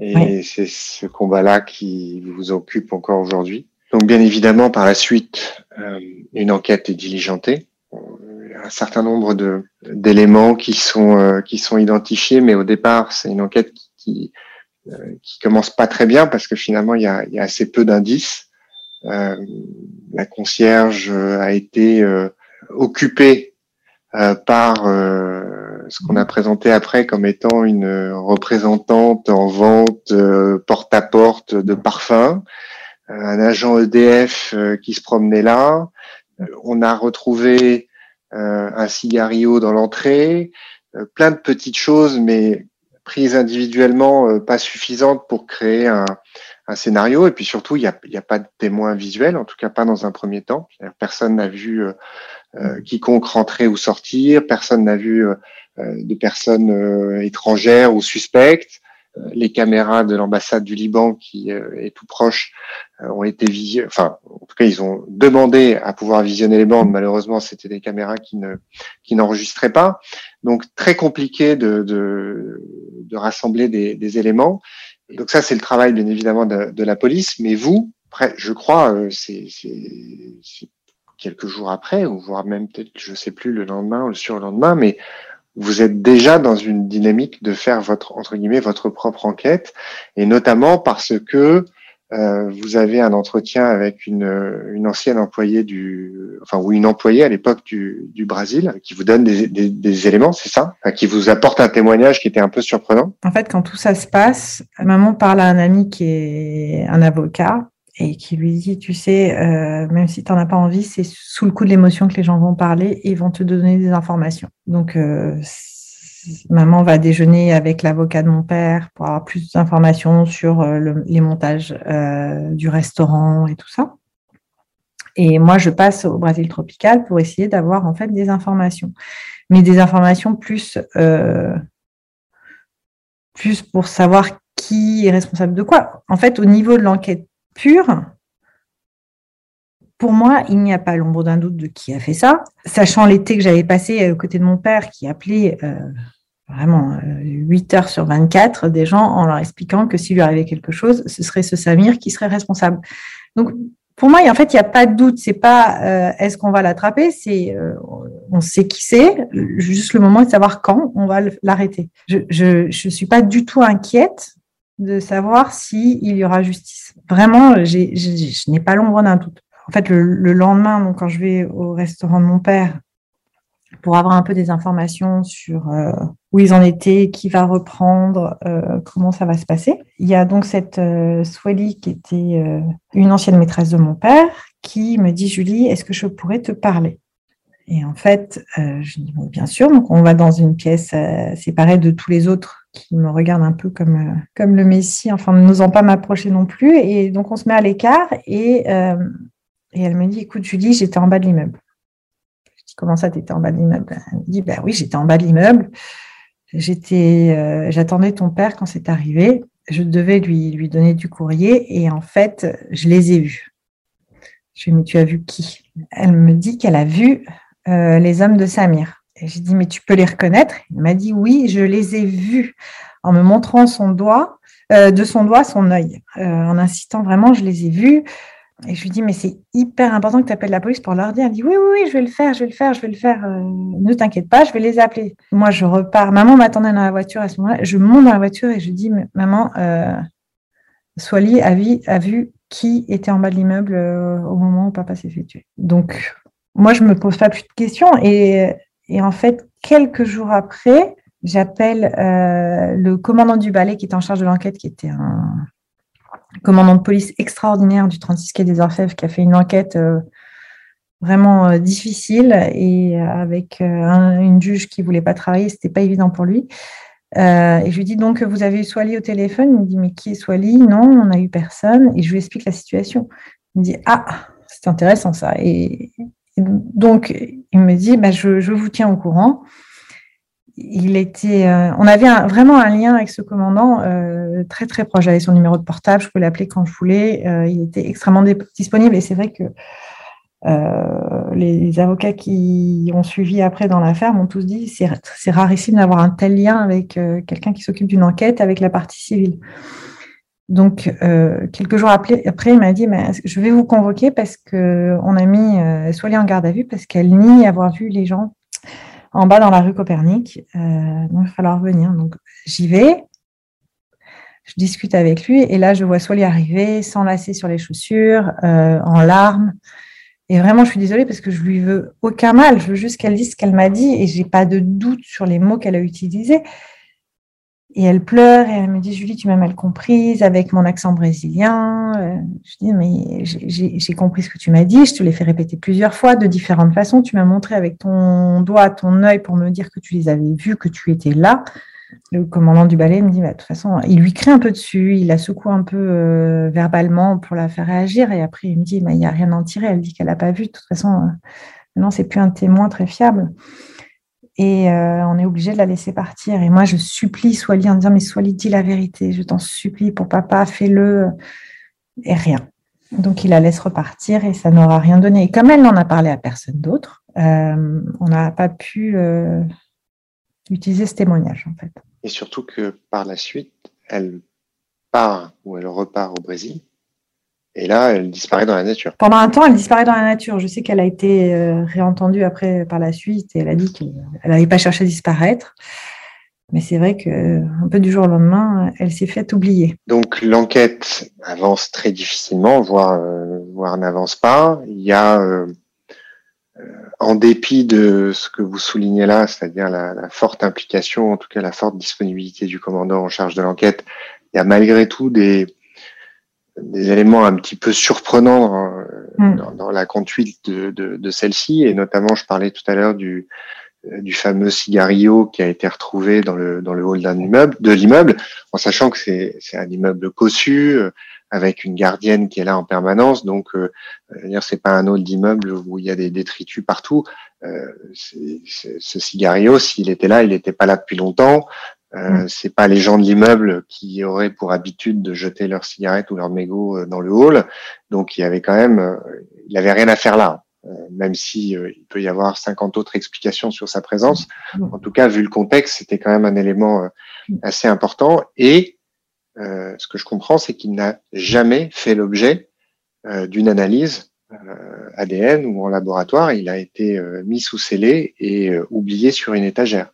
Et c'est ce combat-là qui vous occupe encore aujourd'hui. Donc, bien évidemment, par la suite, euh, une enquête est diligentée. Il y a un certain nombre d'éléments qui sont euh, qui sont identifiés, mais au départ, c'est une enquête qui, euh, qui commence pas très bien parce que finalement il y a, y a assez peu d'indices. Euh, la concierge euh, a été occupée par ce qu'on a présenté après comme étant une représentante en vente porte à porte de parfums, un agent EDF qui se promenait là. On a retrouvé un cigario dans l'entrée, plein de petites choses, mais individuellement euh, pas suffisantes pour créer un, scénario. Et puis surtout, il n'y a, pas de témoins visuels, en tout cas pas dans un premier temps. Personne n'a vu euh, euh, quiconque rentrer ou sortir, personne n'a vu de personnes étrangères ou suspectes. Euh, les caméras de l'ambassade du Liban, qui euh, est tout proche, euh, ont été visionnées. Enfin, en tout cas, ils ont demandé à pouvoir visionner les bandes. Malheureusement, c'était des caméras qui ne qui n'enregistraient pas. Donc, très compliqué de de, de rassembler des, des, éléments. donc ça, c'est le travail, bien évidemment, de, de la police. Mais vous, je crois, c'est quelques jours après, ou voire même peut-être, je sais plus, le lendemain ou le surlendemain, mais vous êtes déjà dans une dynamique de faire votre entre guillemets votre propre enquête et notamment parce que euh, vous avez un entretien avec une, une ancienne employée du enfin ou une employée à l'époque du, du Brésil qui vous donne des, des, des éléments c'est ça? Qui vous apporte un témoignage qui était un peu surprenant? En fait quand tout ça se passe maman parle à un ami qui est un avocat et qui lui dit, tu sais, euh, même si tu n'en as pas envie, c'est sous le coup de l'émotion que les gens vont parler et vont te donner des informations. Donc, euh, maman va déjeuner avec l'avocat de mon père pour avoir plus d'informations sur euh, les montages du restaurant et tout ça. Et moi, je passe au Brésil tropical pour essayer d'avoir en fait des informations, mais des informations plus, plus pour savoir qui est responsable de quoi. En fait, au niveau de l'enquête pure, pour moi, il n'y a pas l'ombre d'un doute de qui a fait ça. Sachant l'été que j'avais passé euh, aux côtés de mon père qui appelait euh, vraiment 8 euh, heures sur 24 des gens en leur expliquant que s'il lui arrivait quelque chose, ce serait ce Samir qui serait responsable. Donc, pour moi, en fait, il n'y a pas de doute. C'est pas est-ce qu'on va l'attraper, c'est on sait qui c'est. Juste le moment de savoir quand on va l'arrêter. Je ne suis pas du tout inquiète de savoir s'il y aura justice. Vraiment, je n'ai pas l'ombre d'un doute. En fait, le, lendemain, quand je vais au restaurant de mon père pour avoir un peu des informations sur euh, où ils en étaient, qui va reprendre, euh, comment ça va se passer. Il y a donc cette euh, Swelly qui était une ancienne maîtresse de mon père qui me dit Julie, est-ce que je pourrais te parler? Et en fait, je dis bien sûr. Donc on va dans une pièce séparée de tous les autres qui me regarde un peu comme, euh, comme le Messie, enfin n'osant pas m'approcher non plus. Et donc on se met à l'écart et, euh, et elle me dit, écoute Julie, j'étais en bas de l'immeuble. Je dis, comment ça, tu étais en bas de l'immeuble? Elle me dit, ben oui, j'étais en bas de l'immeuble. Euh, j'attendais ton père quand c'est arrivé. Je devais lui, lui donner du courrier et en fait, je les ai vus. Je lui ai dit, mais tu as vu qui? Elle me dit qu'elle a vu les hommes de Samir. J'ai dit, mais tu peux les reconnaître Il m'a dit, oui, je les ai vus en me montrant son doigt, euh, de son doigt son œil, euh, en insistant vraiment, je les ai vus. Et je lui dis, mais c'est hyper important que tu appelles la police pour leur dire. Elle dit, oui, oui, oui, je vais le faire, je vais le faire, je vais le faire. Euh, ne t'inquiète pas, je vais les appeler. Moi, je repars. Maman m'attendait dans la voiture à ce moment-là. Je monte dans la voiture et je dis, maman, Swali a a vu qui était en bas de l'immeuble au moment où papa s'est fait tuer. Donc, moi, je me pose pas plus de questions. Et, et en fait, quelques jours après, j'appelle le commandant du ballet qui était en charge de l'enquête, qui était un commandant de police extraordinaire du 36 quai des Orfèvres, qui a fait une enquête vraiment euh, difficile et avec euh, une juge qui voulait pas travailler, c'était pas évident pour lui. Euh, et je lui dis donc vous avez eu Swali au téléphone? Il me dit mais qui est Swali Non, on n'a eu personne. Et je lui explique la situation. Il me dit ah c'est intéressant ça. Et, donc il me dit bah, je, vous tiens au courant. Il était, on avait vraiment un lien avec ce commandant très très proche. J'avais son numéro de portable, je pouvais l'appeler quand je voulais. il était extrêmement disponible et c'est vrai que euh, les avocats qui ont suivi après dans l'affaire m'ont tous dit c'est rarissime d'avoir un tel lien avec euh, quelqu'un qui s'occupe d'une enquête avec la partie civile. Donc, euh, quelques jours après, il m'a dit Je vais vous convoquer parce qu'on a mis euh, en garde à vue parce qu'elle nie avoir vu les gens en bas dans la rue Copernic. donc, il va falloir venir. Donc, j'y vais. Je discute avec lui et là, je vois Soilier arriver, s'enlacer sur les chaussures, en larmes. Et vraiment, je suis désolée parce que je lui veux aucun mal. Je veux juste qu'elle dise ce qu'elle m'a dit et j'ai pas de doute sur les mots qu'elle a utilisés. Et elle pleure et elle me dit Julie, tu m'as mal comprise avec mon accent brésilien. Euh, je dis mais j'ai compris ce que tu m'as dit. Je te l'ai fait répéter plusieurs fois de différentes façons. Tu m'as montré avec ton doigt, ton œil pour me dire que tu les avais vus, que tu étais là le commandant du ballet me dit, bah, de toute façon, il lui crie un peu dessus, il la secoue un peu euh, verbalement pour la faire réagir, et après il me dit, bah, il n'y a rien à en tirer. Elle dit qu'elle n'a pas vu. De toute façon, euh, maintenant c'est plus un témoin très fiable. Et euh, on est obligé de la laisser partir. Et moi, je supplie Swali en disant, mais Swali, dis la vérité, je t'en supplie pour papa, fais-le. Et rien. Donc il la laisse repartir et ça n'aura rien donné. Et comme elle n'en a parlé à personne d'autre, on n'a pas pu utiliser ce témoignage en fait. Et surtout que par la suite, elle part ou elle repart au Brésil. Et là, elle disparaît dans la nature. Pendant un temps, elle disparaît dans la nature. Je sais qu'elle a été euh, réentendue après par la suite et elle a dit qu'elle n'avait pas cherché à disparaître. Mais c'est vrai qu'un peu du jour au lendemain, elle s'est faite oublier. Donc l'enquête avance très difficilement, voire, euh, voire n'avance pas. Il y a euh, en dépit de ce que vous soulignez là, c'est-à-dire la, forte implication, en tout cas la forte disponibilité du commandant en charge de l'enquête, il y a malgré tout des, des éléments un petit peu surprenants dans, mm. la conduite de, de, celle-ci, et notamment, je parlais tout à l'heure du, du fameux cigario qui a été retrouvé dans le, dans le hall d'un immeuble, de l'immeuble, en sachant que c'est un immeuble cossu, avec une gardienne qui est là en permanence. Donc, euh, c'est pas un hall d'immeuble où il y a des détritus partout. Euh, ce cigario, s'il était là, il n'était pas là depuis longtemps. Euh, mm. C'est pas les gens de l'immeuble qui auraient pour habitude de jeter leurs cigarettes ou leurs mégots euh, dans le hall. Donc, il y avait quand même, euh, il avait rien à faire là. même si il peut y avoir 50 autres explications sur sa présence. Mm. En tout cas, vu le contexte, c'était quand même un élément assez important. Et euh, ce que je comprends, c'est qu'il n'a jamais fait l'objet euh, d'une analyse euh, ADN ou en laboratoire. Il a été mis sous scellé et oublié sur une étagère.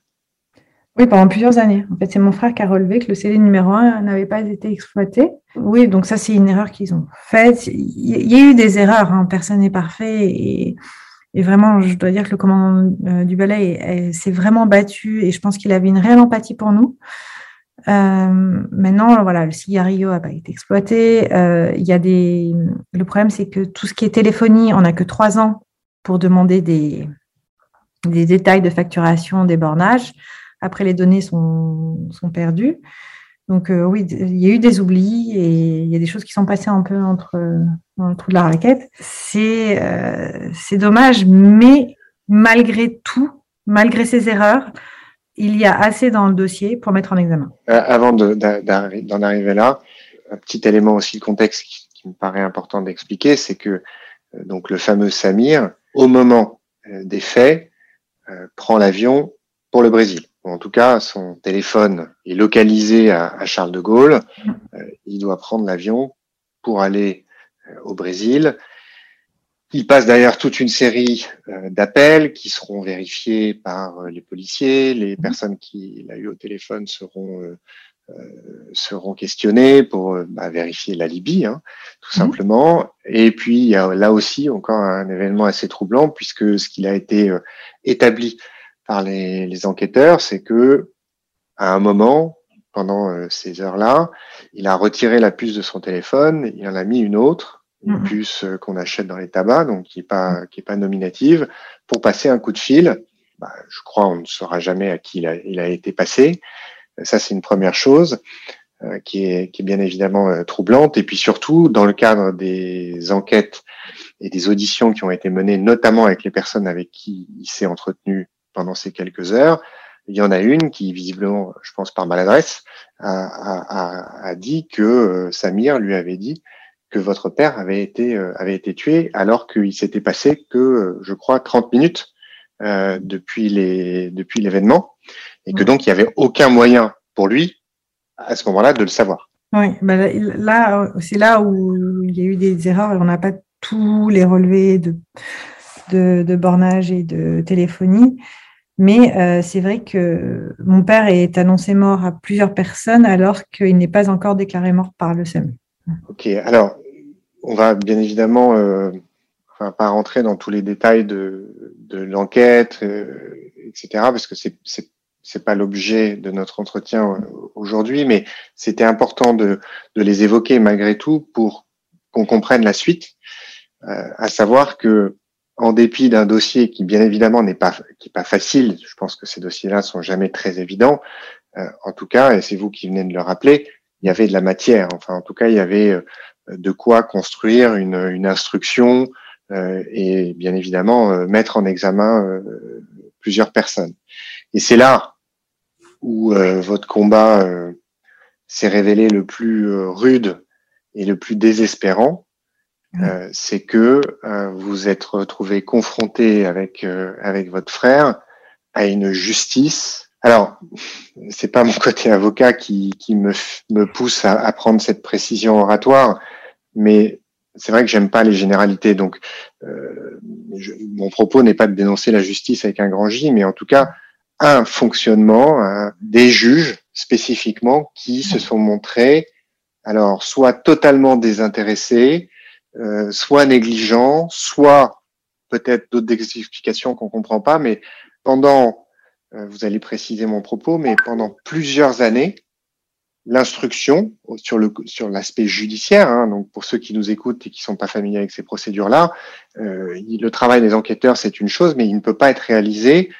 Oui, pendant plusieurs années. En fait, c'est mon frère qui a relevé que le scellé numéro 1 n'avait pas été exploité. Oui, donc ça, c'est une erreur qu'ils ont faite. Il y a eu des erreurs, hein. personne n'est parfait. Et, vraiment, je dois dire que le commandant du ballet s'est vraiment battu et je pense qu'il avait une réelle empathie pour nous. Euh, maintenant, voilà, le cigario n'a pas été exploité. Euh, y a des. Le problème, c'est que tout ce qui est téléphonie, on n'a que trois ans pour demander des détails de facturation, des bornages. Après, les données sont, sont perdues. Donc euh, oui, il y a eu des oublis et il y a des choses qui sont passées un peu entre dans le trou de la raquette. C'est c'est dommage, mais malgré tout, malgré ces erreurs, il y a assez dans le dossier pour mettre en examen. Euh, avant d'en arriver là, un petit élément aussi de contexte qui, me paraît important d'expliquer, c'est que euh, donc le fameux Samir, au moment euh, des faits, prend l'avion pour le Brésil. En tout cas, son téléphone est localisé à, Charles de Gaulle. il doit prendre l'avion pour aller au Brésil. Il passe d'ailleurs toute une série euh, d'appels qui seront vérifiés par euh, les policiers. Les mmh. personnes qu'il a eu au téléphone seront euh, seront questionnés pour bah, vérifier la Libye, hein, tout mmh. simplement. Et puis, il y a là aussi encore un événement assez troublant, puisque ce qu'il a été établi par les, les enquêteurs, c'est que à un moment, pendant euh, ces heures-là. Il a retiré la puce de son téléphone, il en a mis une autre, une mm-hmm. puce euh, qu'on achète dans les tabacs, donc qui est pas qui est pas nominative, pour passer un coup de fil. Bah, je crois on ne saura jamais à qui il a, il a été passé. Ça c'est une première chose euh, qui est qui est bien évidemment troublante. Et puis surtout dans le cadre des enquêtes et des auditions qui ont été menées, notamment avec les personnes avec qui il s'est entretenu pendant ces quelques heures, il y en a une qui, visiblement, je pense par maladresse, a, a, dit que euh, Samir lui avait dit que votre père avait été, euh, avait été tué alors qu'il s'était passé que, euh, je crois, 30 minutes depuis les depuis l'événement et que donc il n'y avait aucun moyen pour lui à ce moment-là de le savoir. Oui, bah là, c'est là où il y a eu des erreurs et on n'a pas tous les relevés de, de, de bornage et de téléphonie. Mais euh, c'est vrai que mon père est annoncé mort à plusieurs personnes alors qu'il n'est pas encore déclaré mort par le SAMU. Ok, alors on va bien évidemment euh, enfin, pas rentrer dans tous les détails de, de l'enquête, euh, etc., parce que c'est c'est pas l'objet de notre entretien euh, aujourd'hui, mais c'était important de, de les évoquer malgré tout pour qu'on comprenne la suite, euh, à savoir que en dépit d'un dossier qui, bien évidemment, n'est pas qui est pas facile. Je pense que ces dossiers-là sont jamais très évidents. Euh, en tout cas, et c'est vous qui venez de le rappeler, il y avait de la matière. Enfin, en tout cas, il y avait euh, de quoi construire une, une instruction euh, et bien évidemment euh, mettre en examen euh, plusieurs personnes. Et c'est là où votre combat s'est révélé le plus rude et le plus désespérant, euh, c'est que euh, vous êtes retrouvé confronté avec euh, avec votre frère à une justice. Alors, c'est pas mon côté avocat qui, qui me, me pousse à, à prendre cette précision oratoire, mais c'est vrai que j'aime pas les généralités. Donc, je, mon propos n'est pas de dénoncer la justice avec un grand J, mais en tout cas un fonctionnement des juges spécifiquement qui se sont montrés alors soit totalement désintéressés, euh, soit négligent, soit peut-être d'autres explications qu'on comprend pas, mais pendant, euh, vous allez préciser mon propos, mais pendant plusieurs années, l'instruction sur l'aspect judiciaire, hein, donc pour ceux qui nous écoutent et qui sont pas familiers avec ces procédures-là, euh, le travail des enquêteurs c'est une chose, mais il ne peut pas être réalisé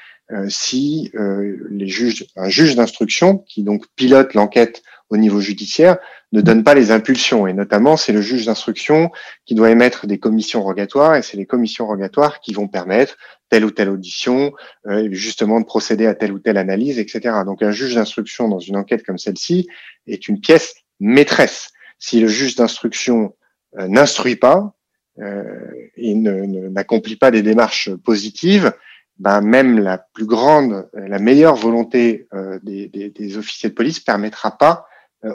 si les juges, un juge d'instruction qui donc pilote l'enquête au niveau judiciaire ne donne pas les impulsions. Et notamment, c'est le juge d'instruction qui doit émettre des commissions rogatoires, et c'est les commissions rogatoires qui vont permettre telle ou telle audition, euh, justement de procéder à telle ou telle analyse, etc. Donc un juge d'instruction dans une enquête comme celle-ci est une pièce maîtresse. Si le juge d'instruction euh, n'instruit pas euh, et n'accomplit pas des démarches positives, ben même la plus grande, la meilleure volonté euh, des, des, des, officiers de police permettra pas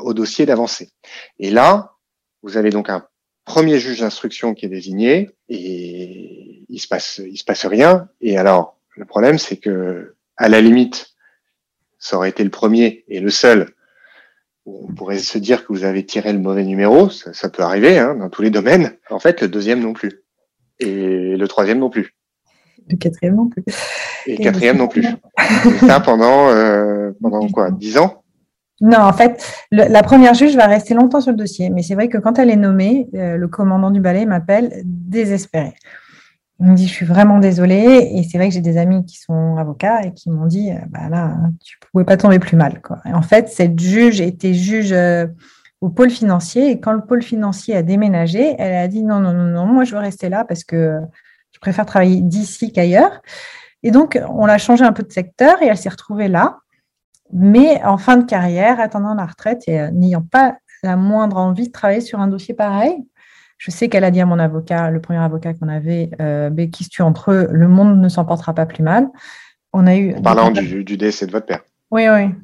au dossier d'avancer. Et là, vous avez donc un premier juge d'instruction qui est désigné et il se passe, il se passe rien. Et alors, le problème, c'est que, à la limite, ça aurait été le premier et le seul. On pourrait se dire que vous avez tiré le mauvais numéro, ça, peut arriver hein, dans tous les domaines. En fait, le deuxième non plus. Et le troisième non plus. Le quatrième non plus. Et le quatrième non plus. Et ça pendant, euh, pendant quoi Dix ans? Non, en fait, la première juge va rester longtemps sur le dossier, mais c'est vrai que quand elle est nommée, euh, le commandant du ballet m'appelle désespéré. Il me dit, je suis vraiment désolée, et c'est vrai que j'ai des amis qui sont avocats et qui m'ont dit, euh, bah là, tu pouvais pas tomber plus mal. En fait, cette juge était juge euh, au pôle financier, et quand le pôle financier a déménagé, elle a dit, non, non, non, non, moi je veux rester là parce que je préfère travailler d'ici qu'ailleurs. Et donc, on l'a changé un peu de secteur, et elle s'est retrouvée là mais en fin de carrière, attendant la retraite et euh, n'ayant pas la moindre envie de travailler sur un dossier pareil. Je sais qu'elle a dit à mon avocat, le premier avocat qu'on avait, euh, qui se tue entre eux, le monde ne s'en portera pas plus mal. On a eu. En parlant du, du, décès de votre père. Oui, oui.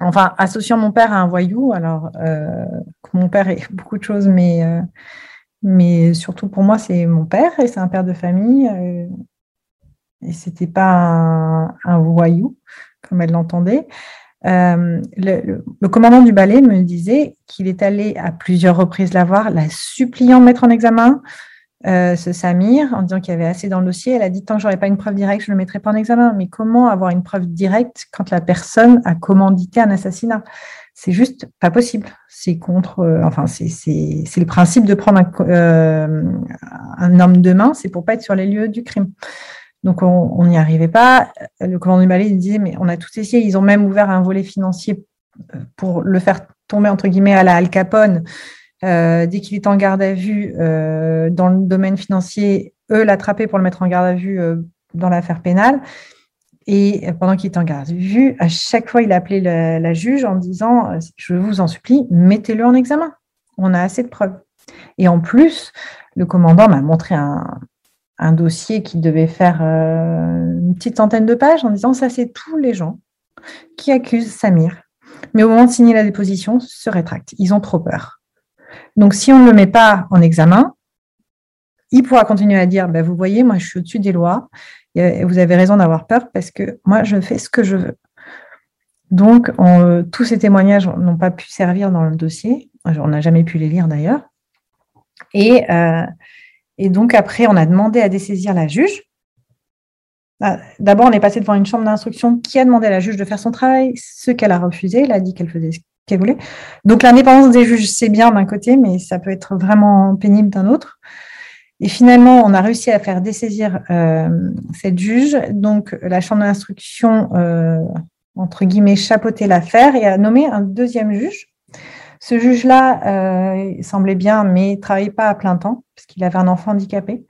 Enfin, associant mon père à un voyou, alors euh, mon père est *laughs* beaucoup de choses, mais, euh, mais surtout pour moi, c'est mon père et c'est un père de famille. Et c'était pas un, un voyou comme elle l'entendait. le, commandant du ballet me disait qu'il est allé à plusieurs reprises la voir, la suppliant de mettre en examen, euh, ce Samir, en disant qu'il y avait assez dans le dossier. Elle a dit tant que j'aurais pas une preuve directe, je ne le mettrai pas en examen. Mais comment avoir une preuve directe quand la personne a commandité un assassinat? C'est juste pas possible. C'est contre, euh, enfin, c'est le principe de prendre un, euh, un homme de main, c'est pour pas être sur les lieux du crime. Donc on n'y arrivait pas. Le commandant du balai il disait mais on a tout essayé. Ils ont même ouvert un volet financier pour le faire tomber entre guillemets à la Al Capone euh, dès qu'il est en garde à vue euh, dans le domaine financier, eux l'attraper pour le mettre en garde à vue euh, dans l'affaire pénale. Et pendant qu'il est en garde à vue, à chaque fois, il a appelé la, juge en disant Je vous en supplie, mettez-le en examen. On a assez de preuves. Et en plus, le commandant m'a montré un, un dossier qui devait faire une petite centaine de pages en disant Ça, c'est tous les gens qui accusent Samir. Mais au moment de signer la déposition, se rétractent. Ils ont trop peur. Donc, si on ne le met pas en examen, il pourra continuer à dire, ben, vous voyez, moi, je suis au-dessus des lois, et vous avez raison d'avoir peur parce que moi, je fais ce que je veux. Donc, tous ces témoignages n'ont pas pu servir dans le dossier. On n'a jamais pu les lire d'ailleurs. Et, euh, et, donc, après, on a demandé à dessaisir la juge. Ah, d'abord, on est passé devant une chambre d'instruction qui a demandé à la juge de faire son travail, ce qu'elle a refusé. Elle a dit qu'elle faisait qu'elle voulait. Donc l'indépendance des juges, c'est bien d'un côté, mais ça peut être vraiment pénible d'un autre. Et finalement, on a réussi à faire dessaisir euh, cette juge. Donc la chambre d'instruction, euh, entre guillemets, chapeauté l'affaire et a nommé un deuxième juge. Ce juge-là euh, semblait bien, mais ne travaillait pas à plein temps, parce qu'il avait un enfant handicapé.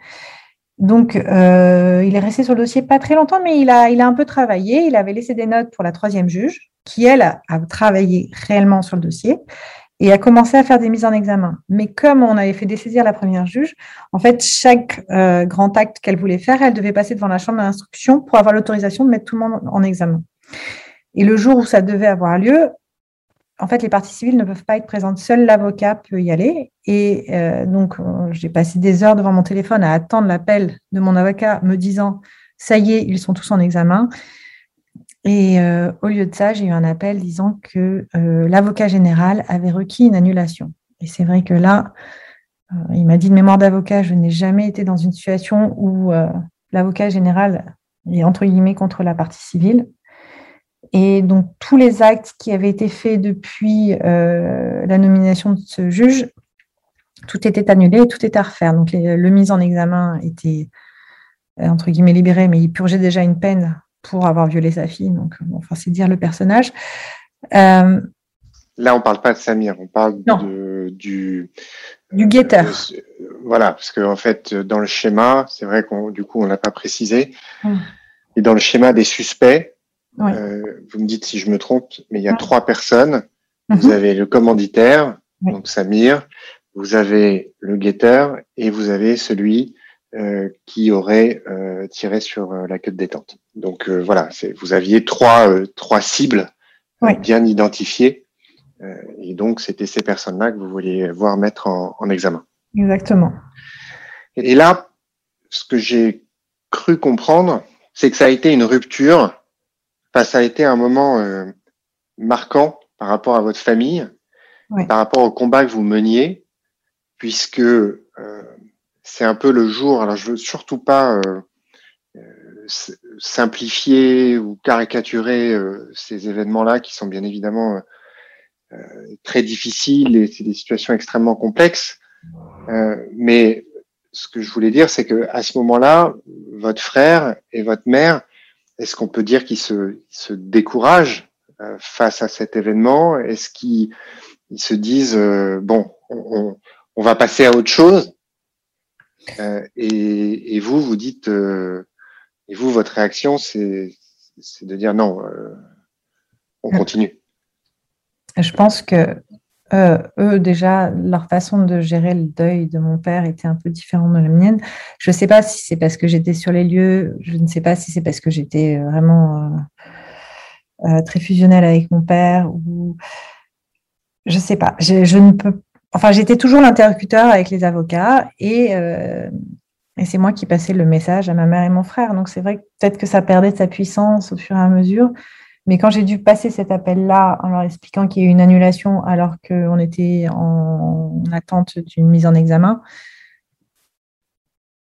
Donc, il est resté sur le dossier pas très longtemps, mais il a, il a un peu travaillé. Il avait laissé des notes pour la troisième juge qui, elle, a, travaillé réellement sur le dossier et a commencé à faire des mises en examen. Mais comme on avait fait dessaisir la première juge, en fait, chaque euh, grand acte qu'elle voulait faire, elle devait passer devant la chambre d'instruction pour avoir l'autorisation de mettre tout le monde en examen. Et le jour où ça devait avoir lieu, en fait, les parties civiles ne peuvent pas être présentes. Seul l'avocat peut y aller. Et euh, donc, j'ai passé des heures devant mon téléphone à attendre l'appel de mon avocat me disant, ça y est, ils sont tous en examen. Et euh, au lieu de ça, j'ai eu un appel disant que euh, l'avocat général avait requis une annulation. Et c'est vrai que là, il m'a dit de mémoire d'avocat, je n'ai jamais été dans une situation où l'avocat général est entre guillemets contre la partie civile. Et donc tous les actes qui avaient été faits depuis la nomination de ce juge, tout était annulé et tout était à refaire. Donc le mise en examen était entre guillemets libéré, mais il purgeait déjà une peine pour avoir violé sa fille. Donc, enfin, c'est dire le personnage. Euh, Là, on parle pas de Samir, on parle de, du du guetteur. voilà, parce qu'en en fait, dans le schéma, c'est vrai qu'on du coup, on l'a pas précisé. Et dans le schéma des suspects, euh, vous me dites si je me trompe, mais il y a trois personnes. Vous mhm. avez le commanditaire, donc Samir, vous avez le guetteur et vous avez celui euh, qui aurait euh, tiré sur euh, la queue de détente. Donc voilà, vous aviez trois, trois cibles bien identifiées. et donc, c'était ces personnes-là que vous vouliez voir mettre en, en examen. Exactement. Et, là, ce que j'ai cru comprendre, c'est que ça a été une rupture. Enfin, ça a été un moment marquant par rapport à votre famille, par rapport au combat que vous meniez, puisque c'est un peu le jour. Alors, je veux surtout pas euh, euh, simplifier ou caricaturer euh, ces événements-là qui sont bien évidemment très difficiles et c'est des situations extrêmement complexes. mais ce que je voulais dire, c'est que à ce moment-là, votre frère et votre mère, est-ce qu'on peut dire qu'ils se, découragent face à cet événement? Est-ce qu'ils se disent bon, on, va passer à autre chose? Euh, et, vous, vous dites, euh, et vous, votre réaction, c'est de dire non, euh, on continue. Je pense que euh, eux, déjà, leur façon de gérer le deuil de mon père était un peu différente de la mienne. Je ne sais pas si c'est parce que j'étais sur les lieux, je ne sais pas si c'est parce que j'étais vraiment euh, très fusionnelle avec mon père ou je ne sais pas. Je, ne peux enfin, j'étais toujours l'interlocuteur avec les avocats euh, et, c'est moi qui passais le message à ma mère et mon frère. Donc, c'est vrai que peut-être que ça perdait de sa puissance au fur et à mesure. Mais quand j'ai dû passer cet appel-là en leur expliquant qu'il y a eu une annulation alors qu'on était en attente d'une mise en examen,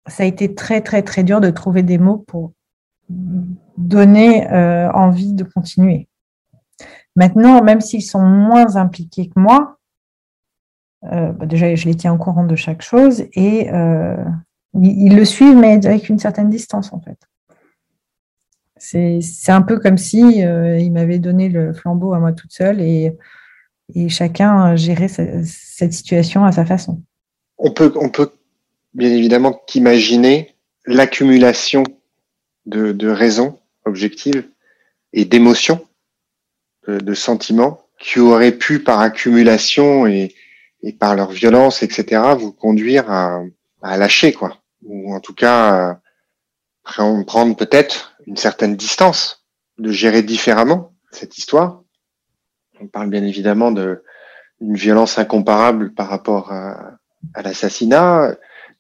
ça a été très, très, très dur de trouver des mots pour donner euh, envie de continuer. Maintenant, même s'ils sont moins impliqués que moi, euh, bah, déjà, je les tiens au courant de chaque chose et euh, ils, le suivent, mais avec une certaine distance, en fait. C'est un peu comme si ils m'avaient donné le flambeau à moi toute seule et, chacun gérait cette situation à sa façon. On peut, on peut bien évidemment qu'imaginer l'accumulation de, raisons objectives et d'émotions, de, sentiments qui auraient pu, par accumulation et, par leur violence, etc., vous conduire à, à lâcher, quoi. Ou en tout cas, prendre, prendre peut-être une certaine distance, de gérer différemment cette histoire. On parle bien évidemment de une violence incomparable par rapport à, à l'assassinat,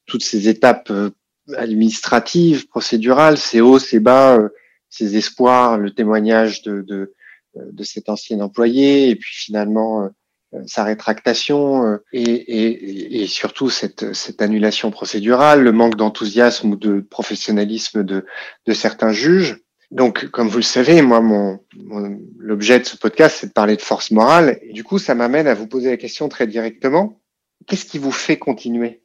toutes ces étapes euh, administratives, procédurales, ces hauts, ces bas, euh, ces espoirs, le témoignage de, de, euh, de cet ancien employé, et puis finalement sa rétractation et, et, et, surtout cette, cette annulation procédurale, le manque d'enthousiasme ou de professionnalisme de, de certains juges. Donc, comme vous le savez, moi, mon, mon l'objet de ce podcast, c'est de parler de force morale. Et du coup, ça m'amène à vous poser la question très directement. Qu'est-ce qui vous fait continuer?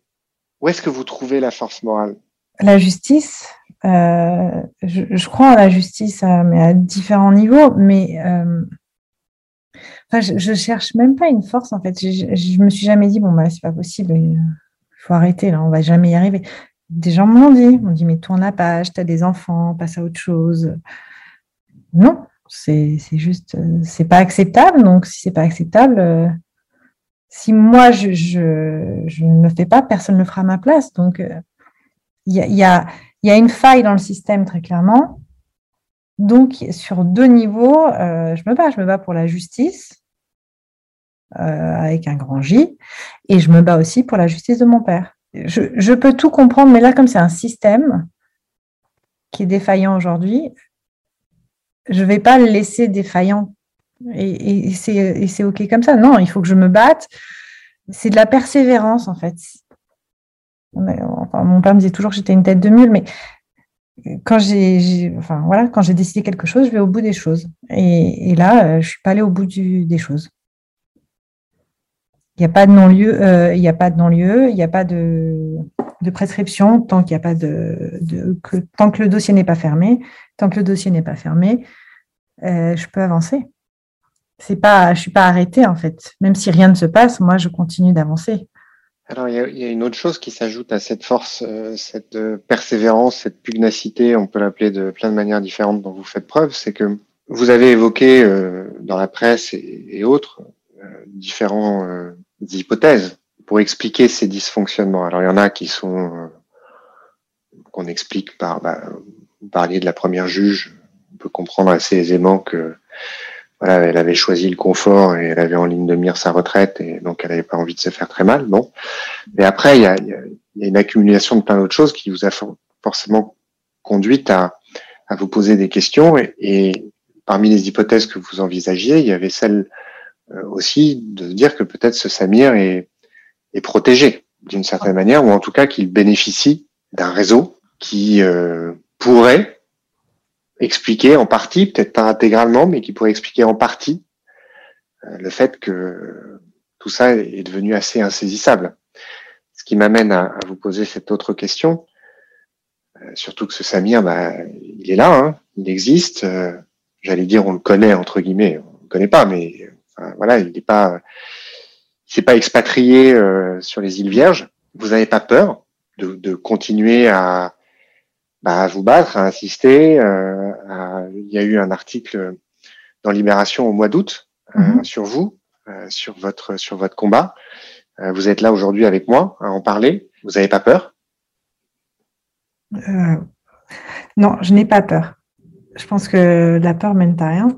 Où est-ce que vous trouvez la force morale? La justice. Euh, je, crois à la justice, euh, mais à différents niveaux. Mais euh, je, ne cherche même pas une force en fait. Je, je me suis jamais dit bon bah c'est pas possible, il faut arrêter là, on va jamais y arriver. Des gens me l'ont dit, m'ont dit mais tourne la page, tu as des enfants, passe à autre chose. Non, c'est juste, c'est pas acceptable. Donc si c'est pas acceptable, si moi je, je, ne le fais pas, personne ne le fera à ma place. Donc, euh, il y, a, y, a, y, a, une faille dans le système très clairement. Donc, sur deux niveaux, euh, je me bats. Je me bats pour la justice euh, avec un grand J, et je me bats aussi pour la justice de mon père. Je, peux tout comprendre, mais là, comme c'est un système qui est défaillant aujourd'hui, je ne vais pas le laisser défaillant et, c'est OK comme ça. Non, il faut que je me batte. C'est de la persévérance, en fait. mon père me disait toujours que j'étais une tête de mule, mais quand j'ai enfin, voilà, quand j'ai décidé quelque chose, je vais au bout des choses. Et, là, euh, je suis pas allée au bout des choses. Il n'y a pas de non-lieu, euh, il n'y a pas de non-lieu, il a pas de, prescription tant qu'il a pas de, que, tant que le dossier n'est pas fermé, tant que le dossier n'est pas fermé, euh, je peux avancer c'est pas, je suis pas arrêtée en fait. Même si rien ne se passe, moi je continue d'avancer. Alors il y, a, une autre chose qui s'ajoute à cette force, euh, cette euh, persévérance, cette pugnacité, on peut l'appeler de plein de manières différentes dont vous faites preuve, c'est que vous avez évoqué euh, dans la presse et, autres différentes hypothèses pour expliquer ces dysfonctionnements. Alors il y en a qui sont qu'on explique par, bah, vous parliez de la première juge, on peut comprendre assez aisément que voilà, elle avait choisi le confort et elle avait en ligne de mire sa retraite et donc elle n'avait pas envie de se faire très mal. Bon, mais après il y a, y a, une accumulation de plein d'autres choses qui vous a forcément conduite à, à vous poser des questions et, et, parmi les hypothèses que vous envisagiez, il y avait celle euh, aussi de dire que peut-être ce Samir est, est protégé d'une certaine manière ou en tout cas qu'il bénéficie d'un réseau qui euh, pourrait expliquer en partie, peut-être pas intégralement, mais qui pourrait expliquer en partie euh, le fait que tout ça est devenu assez insaisissable. Ce qui m'amène à, vous poser cette autre question, euh, surtout que ce Samir, bah, il est là, hein, il existe. Euh, j'allais dire, on le connaît entre guillemets, on le connaît pas, mais voilà, il n'est pas, pas expatrié sur les îles Vierges. Vous n'avez pas peur de continuer à bah, à vous battre, à insister. Euh, il y a eu un article dans Libération au mois d'août euh, mhm. sur vous, euh, sur votre sur votre combat. vous êtes là aujourd'hui avec moi à en parler. Vous n'avez pas peur? Non, je n'ai pas peur. Je pense que la peur mène à rien.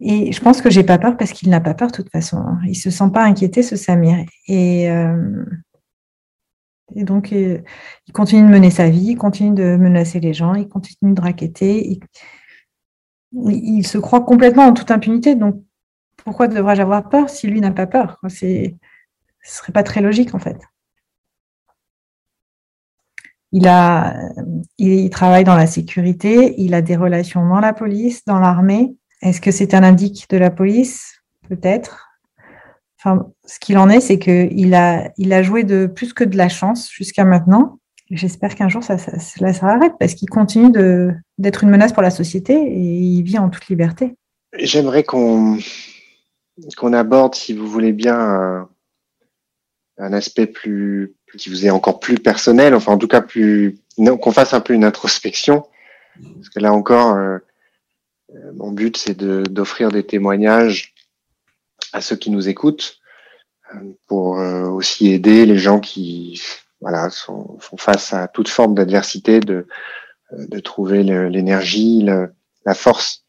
Et je pense que j'ai pas peur parce qu'il n'a pas peur de toute façon. Il se sent pas inquiété, ce Samir. Et et donc, il continue de mener sa vie, il continue de menacer les gens, il continue de raqueter. il se croit complètement en toute impunité. Donc, pourquoi devrais-je avoir peur si lui n'a pas peur? Ce serait pas très logique, en fait. Il, a, il, travaille dans la sécurité, il a des relations dans la police, dans l'armée. Est-ce que c'est un indique de la police? Peut-être. Enfin, ce qu'il en est, c'est qu'il a, il a joué de plus que de la chance jusqu'à maintenant. J'espère qu'un jour, ça, ça, s'arrête parce qu'il continue d'être une menace pour la société et il vit en toute liberté. J'aimerais qu'on aborde, si vous voulez bien, un, aspect plus qui vous est encore plus personnel, enfin en tout cas plus qu'on fasse un peu une introspection, parce que là encore, euh, mon but c'est d'offrir des témoignages à ceux qui nous écoutent euh, pour euh, aussi aider les gens qui voilà, sont, face à toute forme d'adversité, de, de trouver l'énergie, la force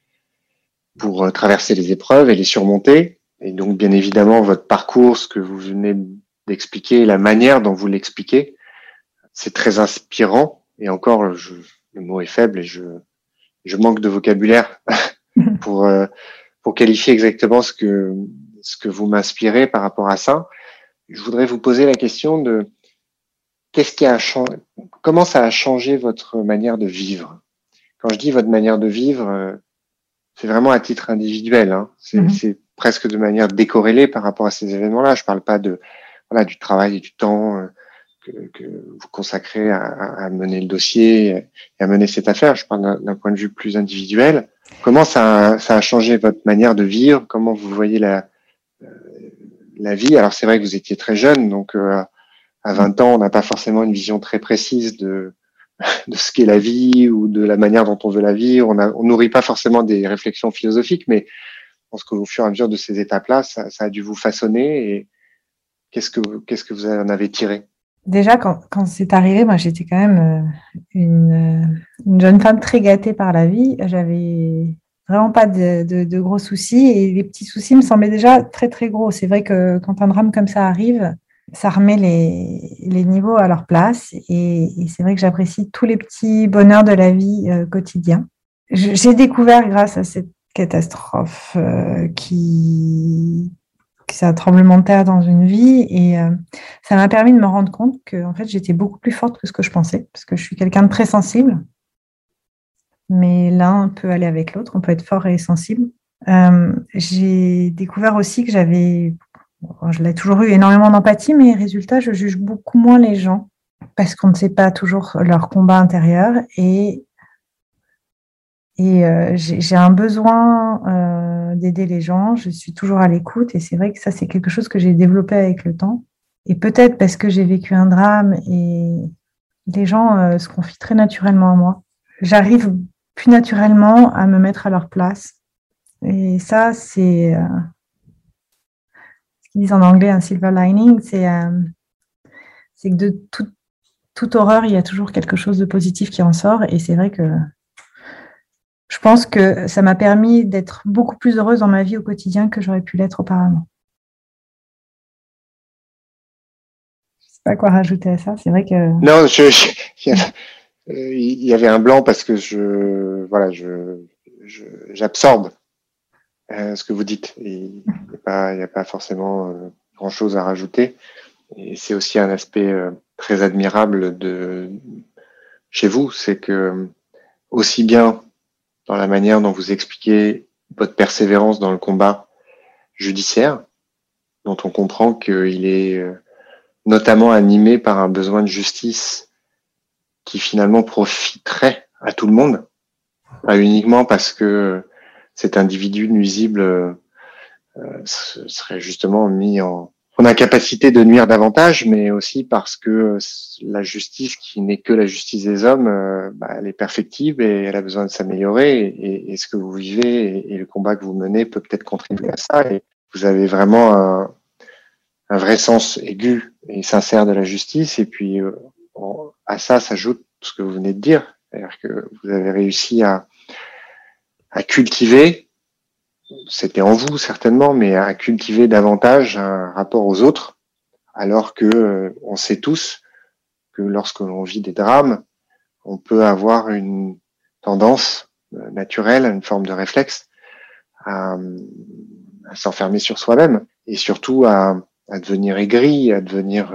pour euh, traverser les épreuves et les surmonter. Et donc, bien évidemment, votre parcours, ce que vous venez d'expliquer, la manière dont vous l'expliquez, c'est très inspirant. Et encore, je, le mot est faible et je, je manque de vocabulaire *laughs* pour, euh, pour qualifier exactement ce que, ce que vous m'inspirez par rapport à ça. Je voudrais vous poser la question de qu'est-ce qui a changé, comment ça a changé votre manière de vivre? Quand je dis votre manière de vivre, euh, c'est vraiment à titre individuel. Hein. Mhm. C'est presque de manière décorrélée par rapport à ces événements-là. Je parle pas de voilà du travail et du temps euh, que, que, vous consacrez à, à, mener le dossier et à mener cette affaire. Je parle d'un point de vue plus individuel. Comment ça a, ça a changé votre manière de vivre? Comment vous voyez la euh, vie? Alors c'est vrai que vous étiez très jeune, donc à 20 ans, on n'a pas forcément une vision très précise *laughs* de, ce qu'est la vie ou de la manière dont on veut la vivre. On, ne nourrit pas forcément des réflexions philosophiques, mais je pense qu'au fur et à mesure de ces étapes-là, ça, a dû vous façonner. Et qu'est-ce que, qu'est-ce que vous en avez tiré? Déjà, quand, quand c'est arrivé, moi, j'étais quand même euh, une, euh, une, jeune femme très gâtée par la vie. J'avais vraiment pas de, gros soucis et les petits soucis me semblaient déjà très, très gros. C'est vrai que quand un drame comme ça arrive, ça remet les, niveaux à leur place et, c'est vrai que j'apprécie tous les petits bonheurs de la vie euh, quotidien. J'ai découvert grâce à cette catastrophe qui, c'est un tremblement de terre dans une vie et euh, ça m'a permis de me rendre compte que en fait j'étais beaucoup plus forte que ce que je pensais parce que je suis quelqu'un de très sensible. Mais l'un peut aller avec l'autre on peut être fort et sensible. Euh, j'ai découvert aussi que j'avais je l'ai toujours eu énormément d'empathie, mais résultat, je juge beaucoup moins les gens parce qu'on ne sait pas toujours leur combat intérieur et, et euh, j'ai un besoin d'aider les gens. Je suis toujours à l'écoute et c'est vrai que ça, c'est quelque chose que j'ai développé avec le temps. Et peut-être parce que j'ai vécu un drame et les gens euh, se confient très naturellement à moi. J'arrive plus naturellement à me mettre à leur place. Et ça, c'est disent en anglais un silver lining, c'est euh, que de toute horreur, il y a toujours quelque chose de positif qui en sort. Et c'est vrai que je pense que ça m'a permis d'être beaucoup plus heureuse dans ma vie au quotidien que j'aurais pu l'être auparavant. Je ne sais pas quoi rajouter à ça. C'est vrai que. Non, il y avait un blanc parce que je, voilà, je, j'absorbe euh, ce que vous dites. Il n'y a, pas forcément euh, grand-chose à rajouter. Et c'est aussi un aspect euh, très admirable de chez vous, c'est que aussi bien dans la manière dont vous expliquez votre persévérance dans le combat judiciaire, dont on comprend qu'il est notamment animé par un besoin de justice qui finalement profiterait à tout le monde, pas uniquement parce que cet individu nuisible euh, serait justement mis en, en incapacité de nuire davantage, mais aussi parce que la justice, qui n'est que la justice des hommes, euh, bah, elle est perfectible et elle a besoin de s'améliorer. Et, ce que vous vivez et, le combat que vous menez peut peut-être contribuer à ça. Et vous avez vraiment un, vrai sens aigu et sincère de la justice. Et puis euh, à ça s'ajoute ce que vous venez de dire, c'est-à-dire que vous avez réussi à cultiver, c'était en vous certainement, mais à cultiver davantage un rapport aux autres, alors que euh, on sait tous que lorsque l'on vit des drames, on peut avoir une tendance naturel, une forme de réflexe à, s'enfermer sur soi-même et surtout à, devenir aigri, à devenir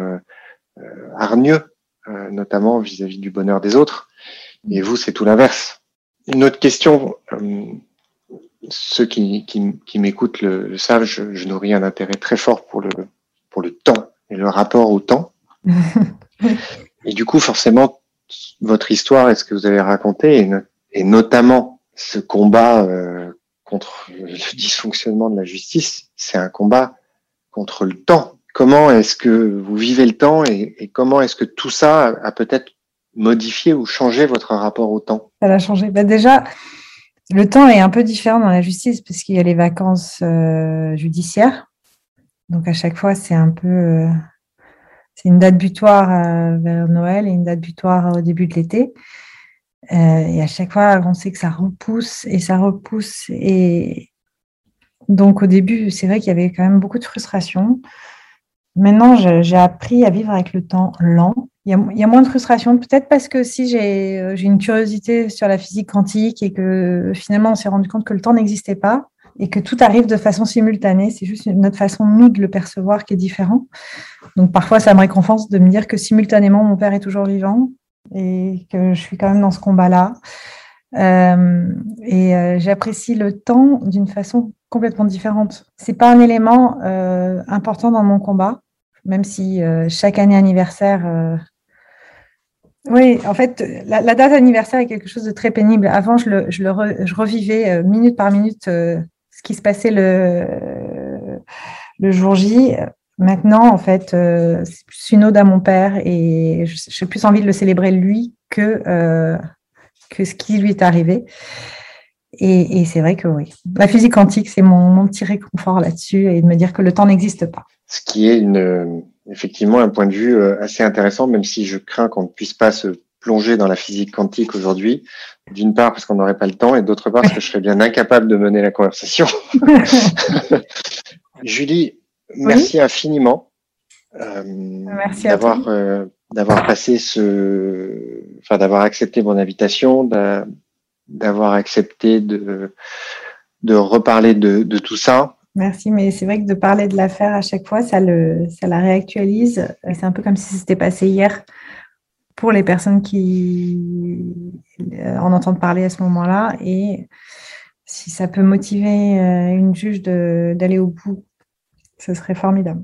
hargneux, notamment vis-à-vis du bonheur des autres. Et vous, c'est tout l'inverse. Une autre question, ceux qui, qui, m'écoutent le, savent, je, je, nourris un intérêt très fort pour le, pour le temps et le rapport au temps. *laughs* et du coup, forcément, votre histoire et ce que vous avez raconté, et, et notamment ce combat euh, contre le dysfonctionnement de la justice, c'est un combat contre le temps. Comment est-ce que vous vivez le temps et, et comment est-ce que tout ça a, peut-être modifié ou changé votre rapport au temps? Ça a changé. Bah déjà, le temps est un peu différent dans la justice parce qu'il y a les vacances euh, judiciaires. Donc à chaque fois, c'est un peu, euh, c'est une date butoir euh, vers Noël et une date butoir au début de l'été. et à chaque fois, on sait que ça repousse et ça repousse. Et donc au début, c'est vrai qu'il y avait quand même beaucoup de frustration. Maintenant, j'ai appris à vivre avec le temps lent il y, a, moins de frustration, peut-être parce que si euh, j'ai une curiosité sur la physique quantique et que finalement on s'est rendu compte que le temps n'existait pas et que tout arrive de façon simultanée, c'est juste notre façon, nous, de le percevoir qui est différent. Donc parfois, ça me réconforte de me dire que simultanément, mon père est toujours vivant et que je suis quand même dans ce combat-là. Euh, et euh, j'apprécie le temps d'une façon complètement différente. C'est pas un élément important dans mon combat, même si chaque année anniversaire oui, en fait, la, date anniversaire est quelque chose de très pénible. Avant, je, le, je, le je revivais euh, minute par minute euh, ce qui se passait le, le jour J. Maintenant, en fait, euh, c'est plus une ode à mon père et j'ai plus envie de le célébrer lui que, que ce qui lui est arrivé. Et, et c'est vrai que oui, la physique quantique, c'est mon, mon petit réconfort là-dessus et de me dire que le temps n'existe pas. Ce qui est une, effectivement un point de vue euh, assez intéressant, même si je crains qu'on ne puisse pas se plonger dans la physique quantique aujourd'hui. D'une part parce qu'on n'aurait pas le temps et d'autre part parce que je serais bien incapable de mener la conversation. *laughs* Julie, merci infiniment euh, d'avoir euh, d'avoir passé ce, enfin d'avoir accepté mon invitation, d'avoir accepté de de reparler de, de tout ça. Merci, mais c'est vrai que de parler de l'affaire à chaque fois, ça, le, ça la réactualise. C'est un peu comme si c'était passé hier pour les personnes qui euh, en entendent parler à ce moment-là. Et si ça peut motiver euh, une juge d'aller au bout, ce serait formidable.